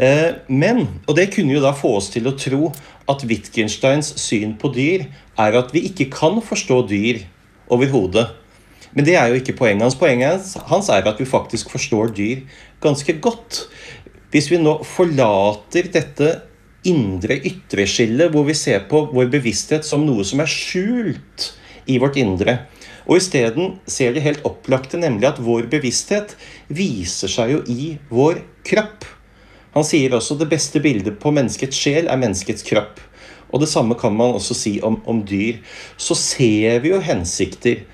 Eh, men, og det kunne jo da få oss til å tro at Wittgensteins syn på dyr er at vi ikke kan forstå dyr overhodet. Men det er jo ikke poenget hans. Poenget hans- hans er at vi faktisk forstår dyr ganske godt. Hvis vi nå forlater dette indre-ytre skillet, hvor vi ser på vår bevissthet som noe som er skjult i vårt indre, og isteden ser det helt opplagte, nemlig at vår bevissthet viser seg jo i vår kropp. Han sier også det beste bildet på menneskets sjel er menneskets kropp. Og det samme kan man også si om, om dyr. Så ser vi jo hensikter.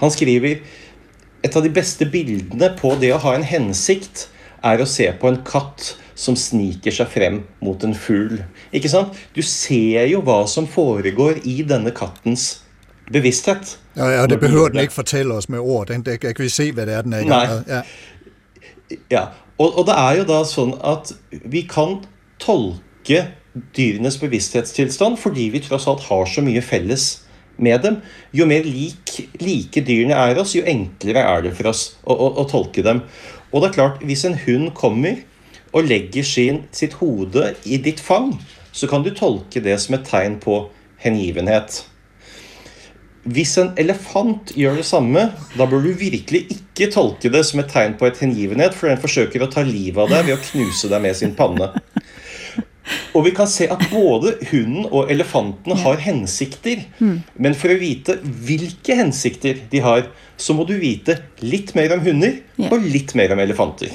Han skriver et av de beste bildene på det å ha en hensikt, er å se på en katt som sniker seg frem mot en fugl. Ikke sant? Du ser jo hva som foregår i denne kattens bevissthet. Ja, ja, det behøver den ikke fortælle os med ord. Den, der kan vi se, hvad det er, den er i gang med. Ja. Ja, og, og det er jo da sånn at vi kan tolke dyrenes bevissthetstilstand fordi vi tross alt har så mye felles med dem. Jo mer lik, like dyrene er oss, jo enklere er det for oss å, å, å tolke dem. Og det er klart, hvis en hund kommer og legger sin, sitt hode i ditt fang, så kan du tolke det som et tegn på hengivenhet. Hvis en elefant gjør det samme, da bør du virkelig ikke tolke det som et tegn på et hengivenhet, for den forsøker å ta livet av deg ved å knuse deg med sin panne. Og vi kan se at både hunden og elefanten har hensikter. Men for å vite hvilke hensikter de har, så må du vite litt mer om hunder og litt mer om elefanter.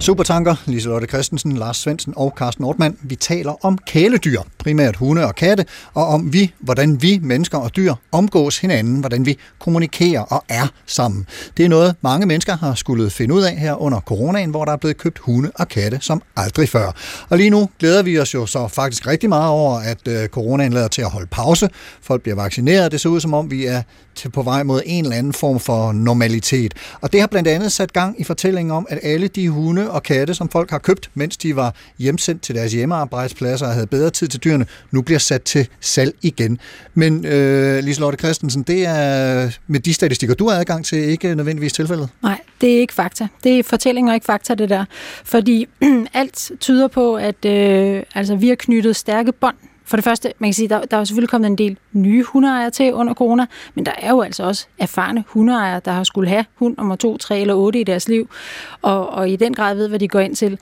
Supertanker, Liselotte Christensen, Lars Svendsen og Carsten Ortmann. Vi taler om kæledyr, primært hunde og katte, og om vi, hvordan vi, mennesker og dyr, omgås hinanden, hvordan vi kommunikerer og er sammen. Det er noget, mange mennesker har skulle finde ud af her under coronaen, hvor der er blevet købt hunde og katte som aldrig før. Og lige nu glæder vi os jo så faktisk rigtig meget over, at øh, coronaen lader til at holde pause. Folk bliver vaccineret. Det ser ud som om, vi er på vej mod en eller anden form for normalitet. Og det har blandt andet sat gang i fortællingen om, at alle de hunde og katte, som folk har købt, mens de var hjemsendt til deres hjemmearbejdspladser og havde bedre tid til dyrene, nu bliver sat til salg igen. Men øh, Liselotte Christensen, det er med de statistikker, du har adgang til, ikke nødvendigvis tilfældet? Nej, det er ikke fakta. Det er fortællinger og ikke fakta, det der. Fordi alt tyder på, at øh, altså, vi har knyttet stærke bånd for det første, man kan sige, der, der er jo selvfølgelig kommet en del nye hundeejere til under corona, men der er jo altså også erfarne hundeejere, der har skulle have hund nummer to, tre eller otte i deres liv, og, og i den grad ved, hvad de går ind til.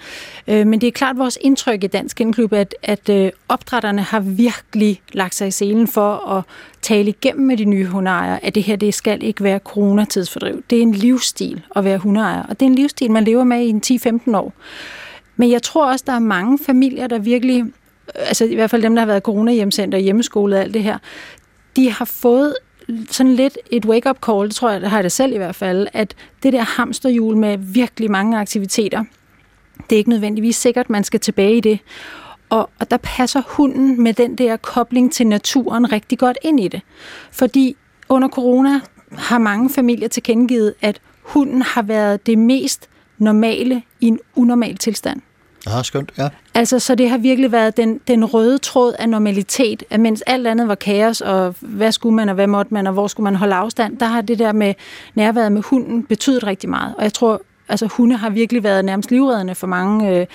Øh, men det er klart vores indtryk i Dansk Indklub, at, at øh, opdrætterne har virkelig lagt sig i selen for at tale igennem med de nye hundeejere, at det her det skal ikke være coronatidsfordriv. Det er en livsstil at være hundeejer, og det er en livsstil, man lever med i en 10-15 år. Men jeg tror også, der er mange familier, der virkelig, altså i hvert fald dem, der har været corona-hjemcenter, hjemmeskole og alt det her, de har fået sådan lidt et wake-up call, det tror jeg, det har jeg det selv i hvert fald, at det der hamsterhjul med virkelig mange aktiviteter, det er ikke nødvendigvis sikkert, man skal tilbage i det. Og, og der passer hunden med den der kobling til naturen rigtig godt ind i det. Fordi under corona har mange familier tilkendegivet, at hunden har været det mest normale i en unormal tilstand. Ja, skønt, ja. Altså, så det har virkelig været den, den røde tråd af normalitet, at mens alt andet var kaos, og hvad skulle man, og hvad måtte man, og hvor skulle man holde afstand, der har det der med nærværet med hunden betydet rigtig meget. Og jeg tror, altså hunde har virkelig været nærmest livreddende for mange øh,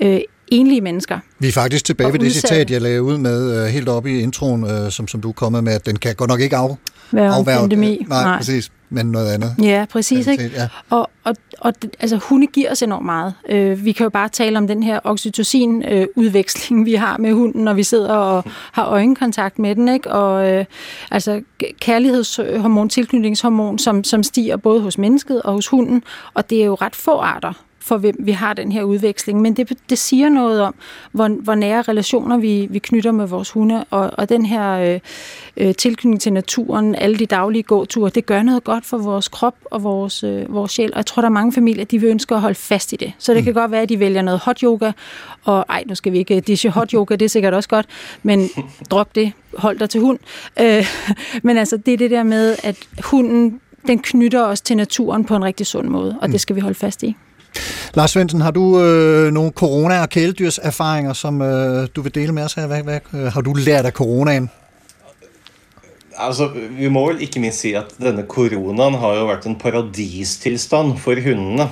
øh, enlige mennesker. Vi er faktisk tilbage ved det udsatte. citat, jeg lagde ud med øh, helt oppe i introen, øh, som, som du er kommet med, at den kan godt nok ikke af, Være afværge- pandemi. Nej, Nej. præcis, men noget andet. Ja, præcis. Kvalitet, Ikke? ja. Og, og, og altså, hunde giver os enormt meget. Øh, vi kan jo bare tale om den her oxytocin-udveksling, vi har med hunden, når vi sidder og har øjenkontakt med den. Ikke? Og øh, altså kærlighedshormon, tilknytningshormon, som, som stiger både hos mennesket og hos hunden. Og det er jo ret få arter for hvem vi har den her udveksling, men det, det siger noget om, hvor, hvor nære relationer vi, vi knytter med vores hunde, og, og den her øh, øh, tilknytning til naturen, alle de daglige gåture, det gør noget godt for vores krop og vores, øh, vores sjæl, og jeg tror, der er mange familier, de vil ønske at holde fast i det. Så det mm. kan godt være, at de vælger noget hot yoga, og ej, nu skal vi ikke dishe hot yoga, det er sikkert også godt, men drop det, hold dig til hund. Øh, men altså, det er det der med, at hunden, den knytter os til naturen på en rigtig sund måde, og det skal vi holde fast i. Lars Svendsen, har du øh, nogle corona- og kæledyrs erfaringer, som øh, du vil dele med os her? Hvad, hvad øh, har du lært af coronaen? Altså, Vi må vel ikke minst si at denne koronaen har jo vært en paradistilstand for hundene.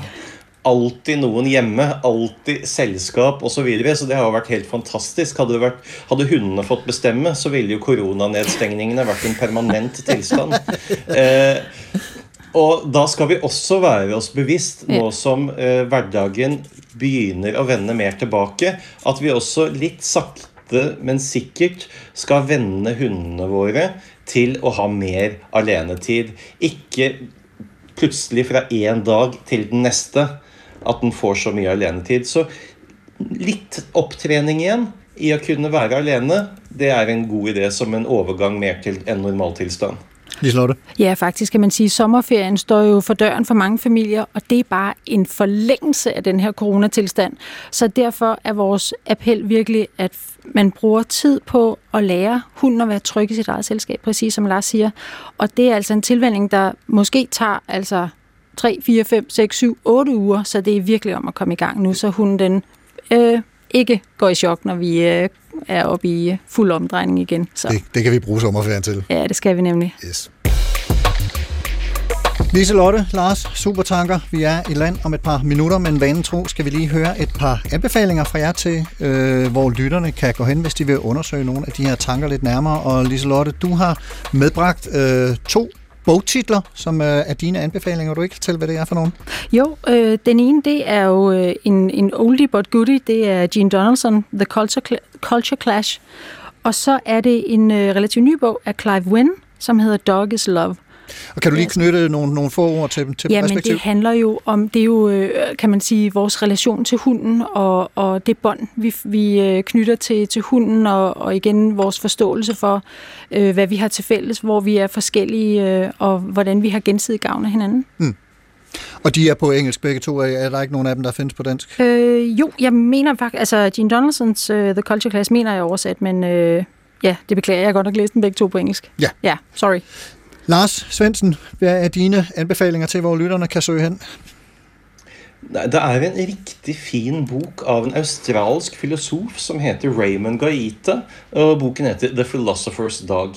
Alltid noen hjemme, alltid selskap osv. Så, videre, så det har jo vært helt fantastisk. Hadde, det vært, hadde hundene fått bestemme, så ville jo koronanedstengningene vært en permanent tilstand. Eh, og da skal vi også være oss bevisst, nå som eh, hverdagen begynner å vende mer tilbake, at vi også litt sakte, men sikkert skal vende hundene våre til å ha mer alenetid. Ikke plutselig fra én dag til den neste at den får så mye alenetid. Så litt opptrening igjen i å kunne være alene, det er en god idé som en overgang mer til en normaltilstand. Liselotte? Ja, faktisk kan man sige, at sommerferien står jo for døren for mange familier, og det er bare en forlængelse af den her coronatilstand. Så derfor er vores appel virkelig, at man bruger tid på at lære hunden at være tryg i sit eget selskab, præcis som Lars siger. Og det er altså en tilvænning, der måske tager altså 3, 4, 5, 6, 7, 8 uger, så det er virkelig om at komme i gang nu, så hunden den øh, ikke går i chok, når vi øh, er oppe i øh, fuld omdrejning igen. Så Det, det kan vi bruge sommerferien til. ja, det skal vi nemlig. Yes. Liselotte, Lars, supertanker. Vi er i land om et par minutter, men vanen tro skal vi lige høre et par anbefalinger fra jer til, øh, hvor lytterne kan gå hen, hvis de vil undersøge nogle af de her tanker lidt nærmere. Og Liselotte, du har medbragt øh, to bogtitler, som øh, er dine anbefalinger. Vil Du ikke fortælle, hvad det er for nogen? Jo, øh, den ene, det er jo øh, en, en oldie but goodie. Det er Gene Donaldson, The Culture, Cl- Culture Clash. Og så er det en øh, relativt ny bog af Clive Wynne, som hedder Dog is Love. Og kan du lige knytte nogle, nogle få ord til, til Jamen, perspektiv? det handler jo om, det er jo, øh, kan man sige, vores relation til hunden, og, og det bånd, vi, vi øh, knytter til, til hunden, og, og igen vores forståelse for, øh, hvad vi har til fælles, hvor vi er forskellige, øh, og hvordan vi har gensidig gavn af hinanden. Og de er på engelsk begge to. Er er der ikke nogen af dem, der findes på dansk? Øh, jo, jeg mener faktisk, altså Gene Donaldsons uh, The Culture Class mener jeg oversat, men øh, ja, det beklager jeg, godt nok læst den begge to på engelsk. Ja. Ja, sorry. Lars Svendsen, hvad er dine anbefalinger til, hvor lytterne kan søge hen? Det er en riktig fin bok av en australsk filosof som heter Raymond Gaita. og Boken heter The Philosopher's Dog.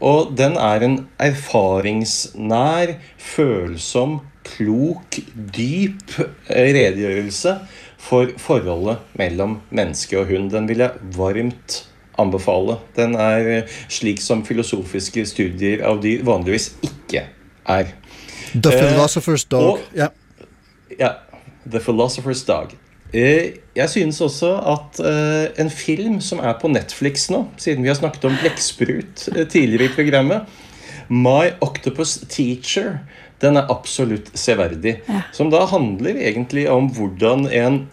Og Den er en erfaringsnær, følsom, klok, dyp eh, redegjørelse for forholdet mellom menneske og hund. Den vil jeg varmt anbefale. Den er eh, slik som filosofiske studier av dyr vanligvis ikke er. The Eh, Philosopher's Dog. og- Ja. Ja, The Philosopher's Dog. Eh, Jeg synes også at en film som er på Netflix nå, siden vi har snakket om blekksprut tidligere i programmet, My Octopus Teacher, den er absolutt severdig. Som da handler egentlig om hvordan en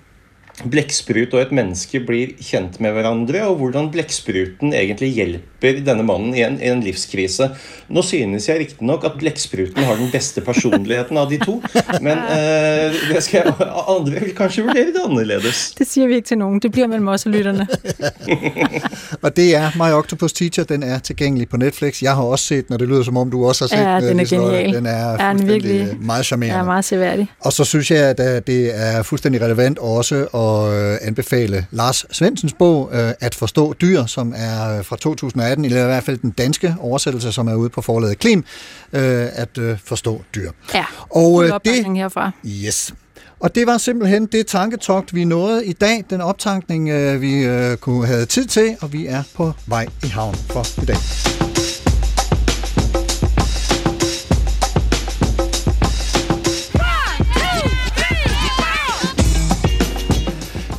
blekksprut og et menneske blir kjent med hverandre, og hvordan blekkspruten egentlig hjelper denne mannen i en, i en livskrise. Nå synes jeg riktignok at blekkspruten har den beste personligheten av de to, men eh, det skal jeg, andre vil kanskje vurdere det annerledes. Det siger vi ikke til nogen. Det bliver mellem os og lytterne. Og det er My Octopus Teacher, den er tilgængelig på Netflix. Jeg har også set den, og det lyder som om du også har set Ja, den er Liselotte. genial. Den er den er fuldstændig virkelig- meget charmerende. Jeg er meget seværdig. Og så synes jeg, at øh, det er fuldstændig relevant også at øh, anbefale Lars Svensens bog, øh, At forstå dyr, som er øh, fra 2018, eller i hvert fald den danske oversættelse, som er ude på forlaget Klim, øh, At øh, forstå dyr. Ja, Og øh, det, herfra. Yes. Og det var simpelthen det tanketogt, vi nåede i dag. Den optankning, øh, vi øh, kunne have tid til, og vi er på vej i havn for i dag.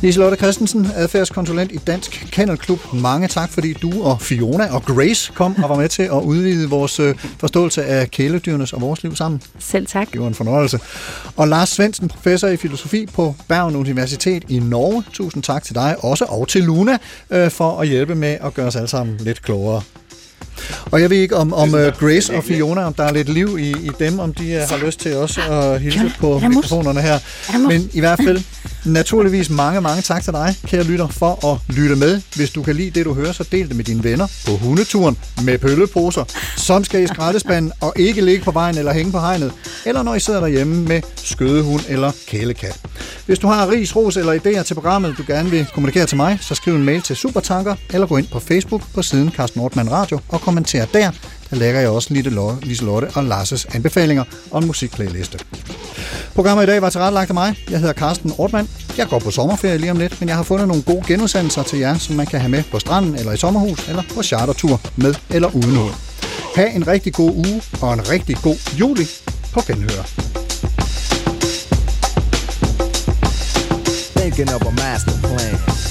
Liselotte Christensen, adfærdskonsulent i Dansk Kennel Klub. Mange tak, fordi du og Fiona og Grace kom og var med til at udvide vores øh, forståelse af kæledyrenes og vores liv sammen. Selv tak. Det var en fornøjelse. Og Lars Svendsen, professor i filosofi på Bergen Universitet i Norge. Tusind tak til dig også, og til Luna, øh, for at hjælpe med at gøre os alle sammen lidt klogere. Og jeg ved ikke, om, om øh, Grace og Fiona, om der er lidt liv i, i dem, om de øh, har lyst til også at hilse på er mikrofonerne her. Men i hvert fald, naturligvis mange, mange tak til dig, kære lytter, for at lytte med. Hvis du kan lide det, du hører, så del det med dine venner på hundeturen med pølleposer, som skal i skraldespanden og ikke ligge på vejen eller hænge på hegnet, eller når I sidder derhjemme med skødehund eller kælekat. Hvis du har ris, ros eller idéer til programmet, du gerne vil kommunikere til mig, så skriv en mail til Supertanker, eller gå ind på Facebook på siden Carsten Nordmann Radio og kommenter der. Der lægger jeg også Lille Lo- Liselotte og Lars' anbefalinger og en musikplayliste. Programmet i dag var tilrettelagt af mig. Jeg hedder Carsten Ortmann. Jeg går på sommerferie lige om lidt, men jeg har fundet nogle gode genudsendelser til jer, som man kan have med på stranden eller i sommerhus eller på chartertur med eller uden hund. Ha' en rigtig god uge og en rigtig god juli på genhør. Thinking of a master plan.